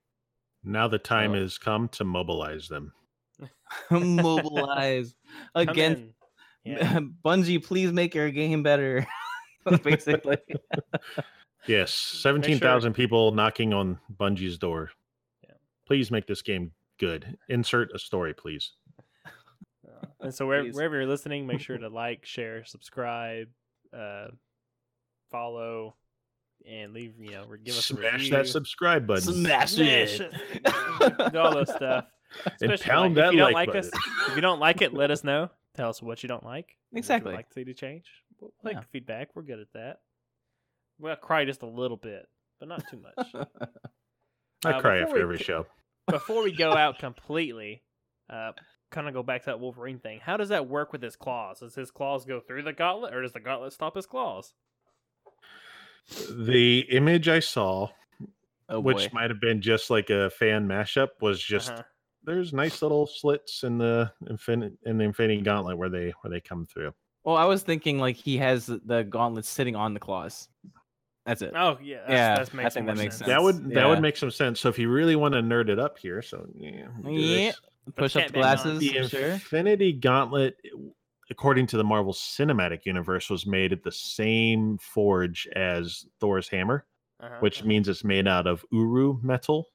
Now the time Oh. has come to mobilize them. Mobilize Come again. Yeah. Bungie, please make your game better. Basically. Yes, seventeen thousand people knocking on Bungie's door. Yeah. Please make this game good. Insert a story, please. And so wherever, wherever you're listening, make sure to like, share, subscribe, uh, follow, and leave. You know, or give us a Smash review. that subscribe button. Smash Smash it. do all those stuff. And Especially, pound like, that if you don't like like us, if you don't like it, let us know. Tell us what you don't like. what you'd Exactly. like to see to change. We'll take Yeah. feedback. We're good at that. We'll cry just a little bit, but not too much. I Uh, cry before after we every c- show. Before we go out completely, uh, kind of go back to that Wolverine thing. How does that work with his claws? Does his claws go through the gauntlet, or does the gauntlet stop his claws? The image I saw, oh which might have been just like a fan mashup, was just Uh-huh. there's nice little slits in the infinite in the Infinity Gauntlet where they where they come through. Well, I was thinking like he has the gauntlet sitting on the claws. That's it. Oh yeah, that's, Yeah, that's I think that makes sense. That would that yeah. would make some sense. So if you really want to nerd it up here, so yeah, Yeah. Push up the glasses. the sure. Infinity Gauntlet according to the Marvel Cinematic Universe, was made at the same forge as Thor's hammer, Uh-huh, which uh-huh. means it's made out of Uru metal.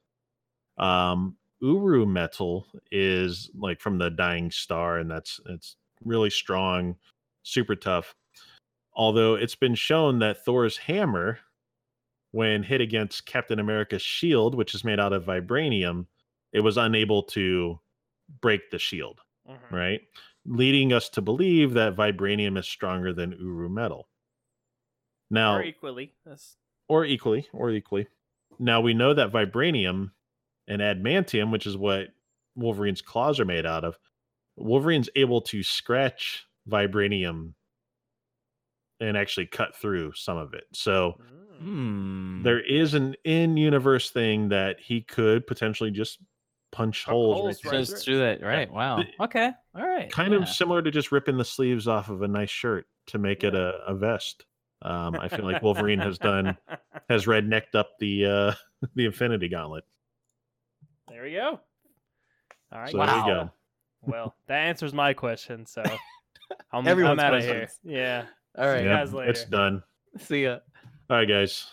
Um, Uru metal is like from the Dying Star, and that's it's really strong, super tough. Although it's been shown that Thor's hammer, when hit against Captain America's shield, which is made out of vibranium, it was unable to break the shield Mhm. right? Leading us to believe that vibranium is stronger than Uru metal. Now, Or equally. That's or equally, or equally. Now we know that vibranium and adamantium, which is what Wolverine's claws are made out of, Wolverine's able to scratch vibranium and actually cut through some of it. So mm. Hmm. there is an in-universe thing that he could potentially just punch Poke holes, holes right right through. Just through that, right? Wow. Okay. All right. kind yeah. of similar to just ripping the sleeves off of a nice shirt to make it a, a vest. Um, I feel like Wolverine has done has rednecked up the uh, the Infinity Gauntlet. There we go. All right. So there you go. Well, that answers my question. So I'm, I'm Everyone's out of here. Yeah. All right. you Yep, guys it's done. See ya. All right, guys.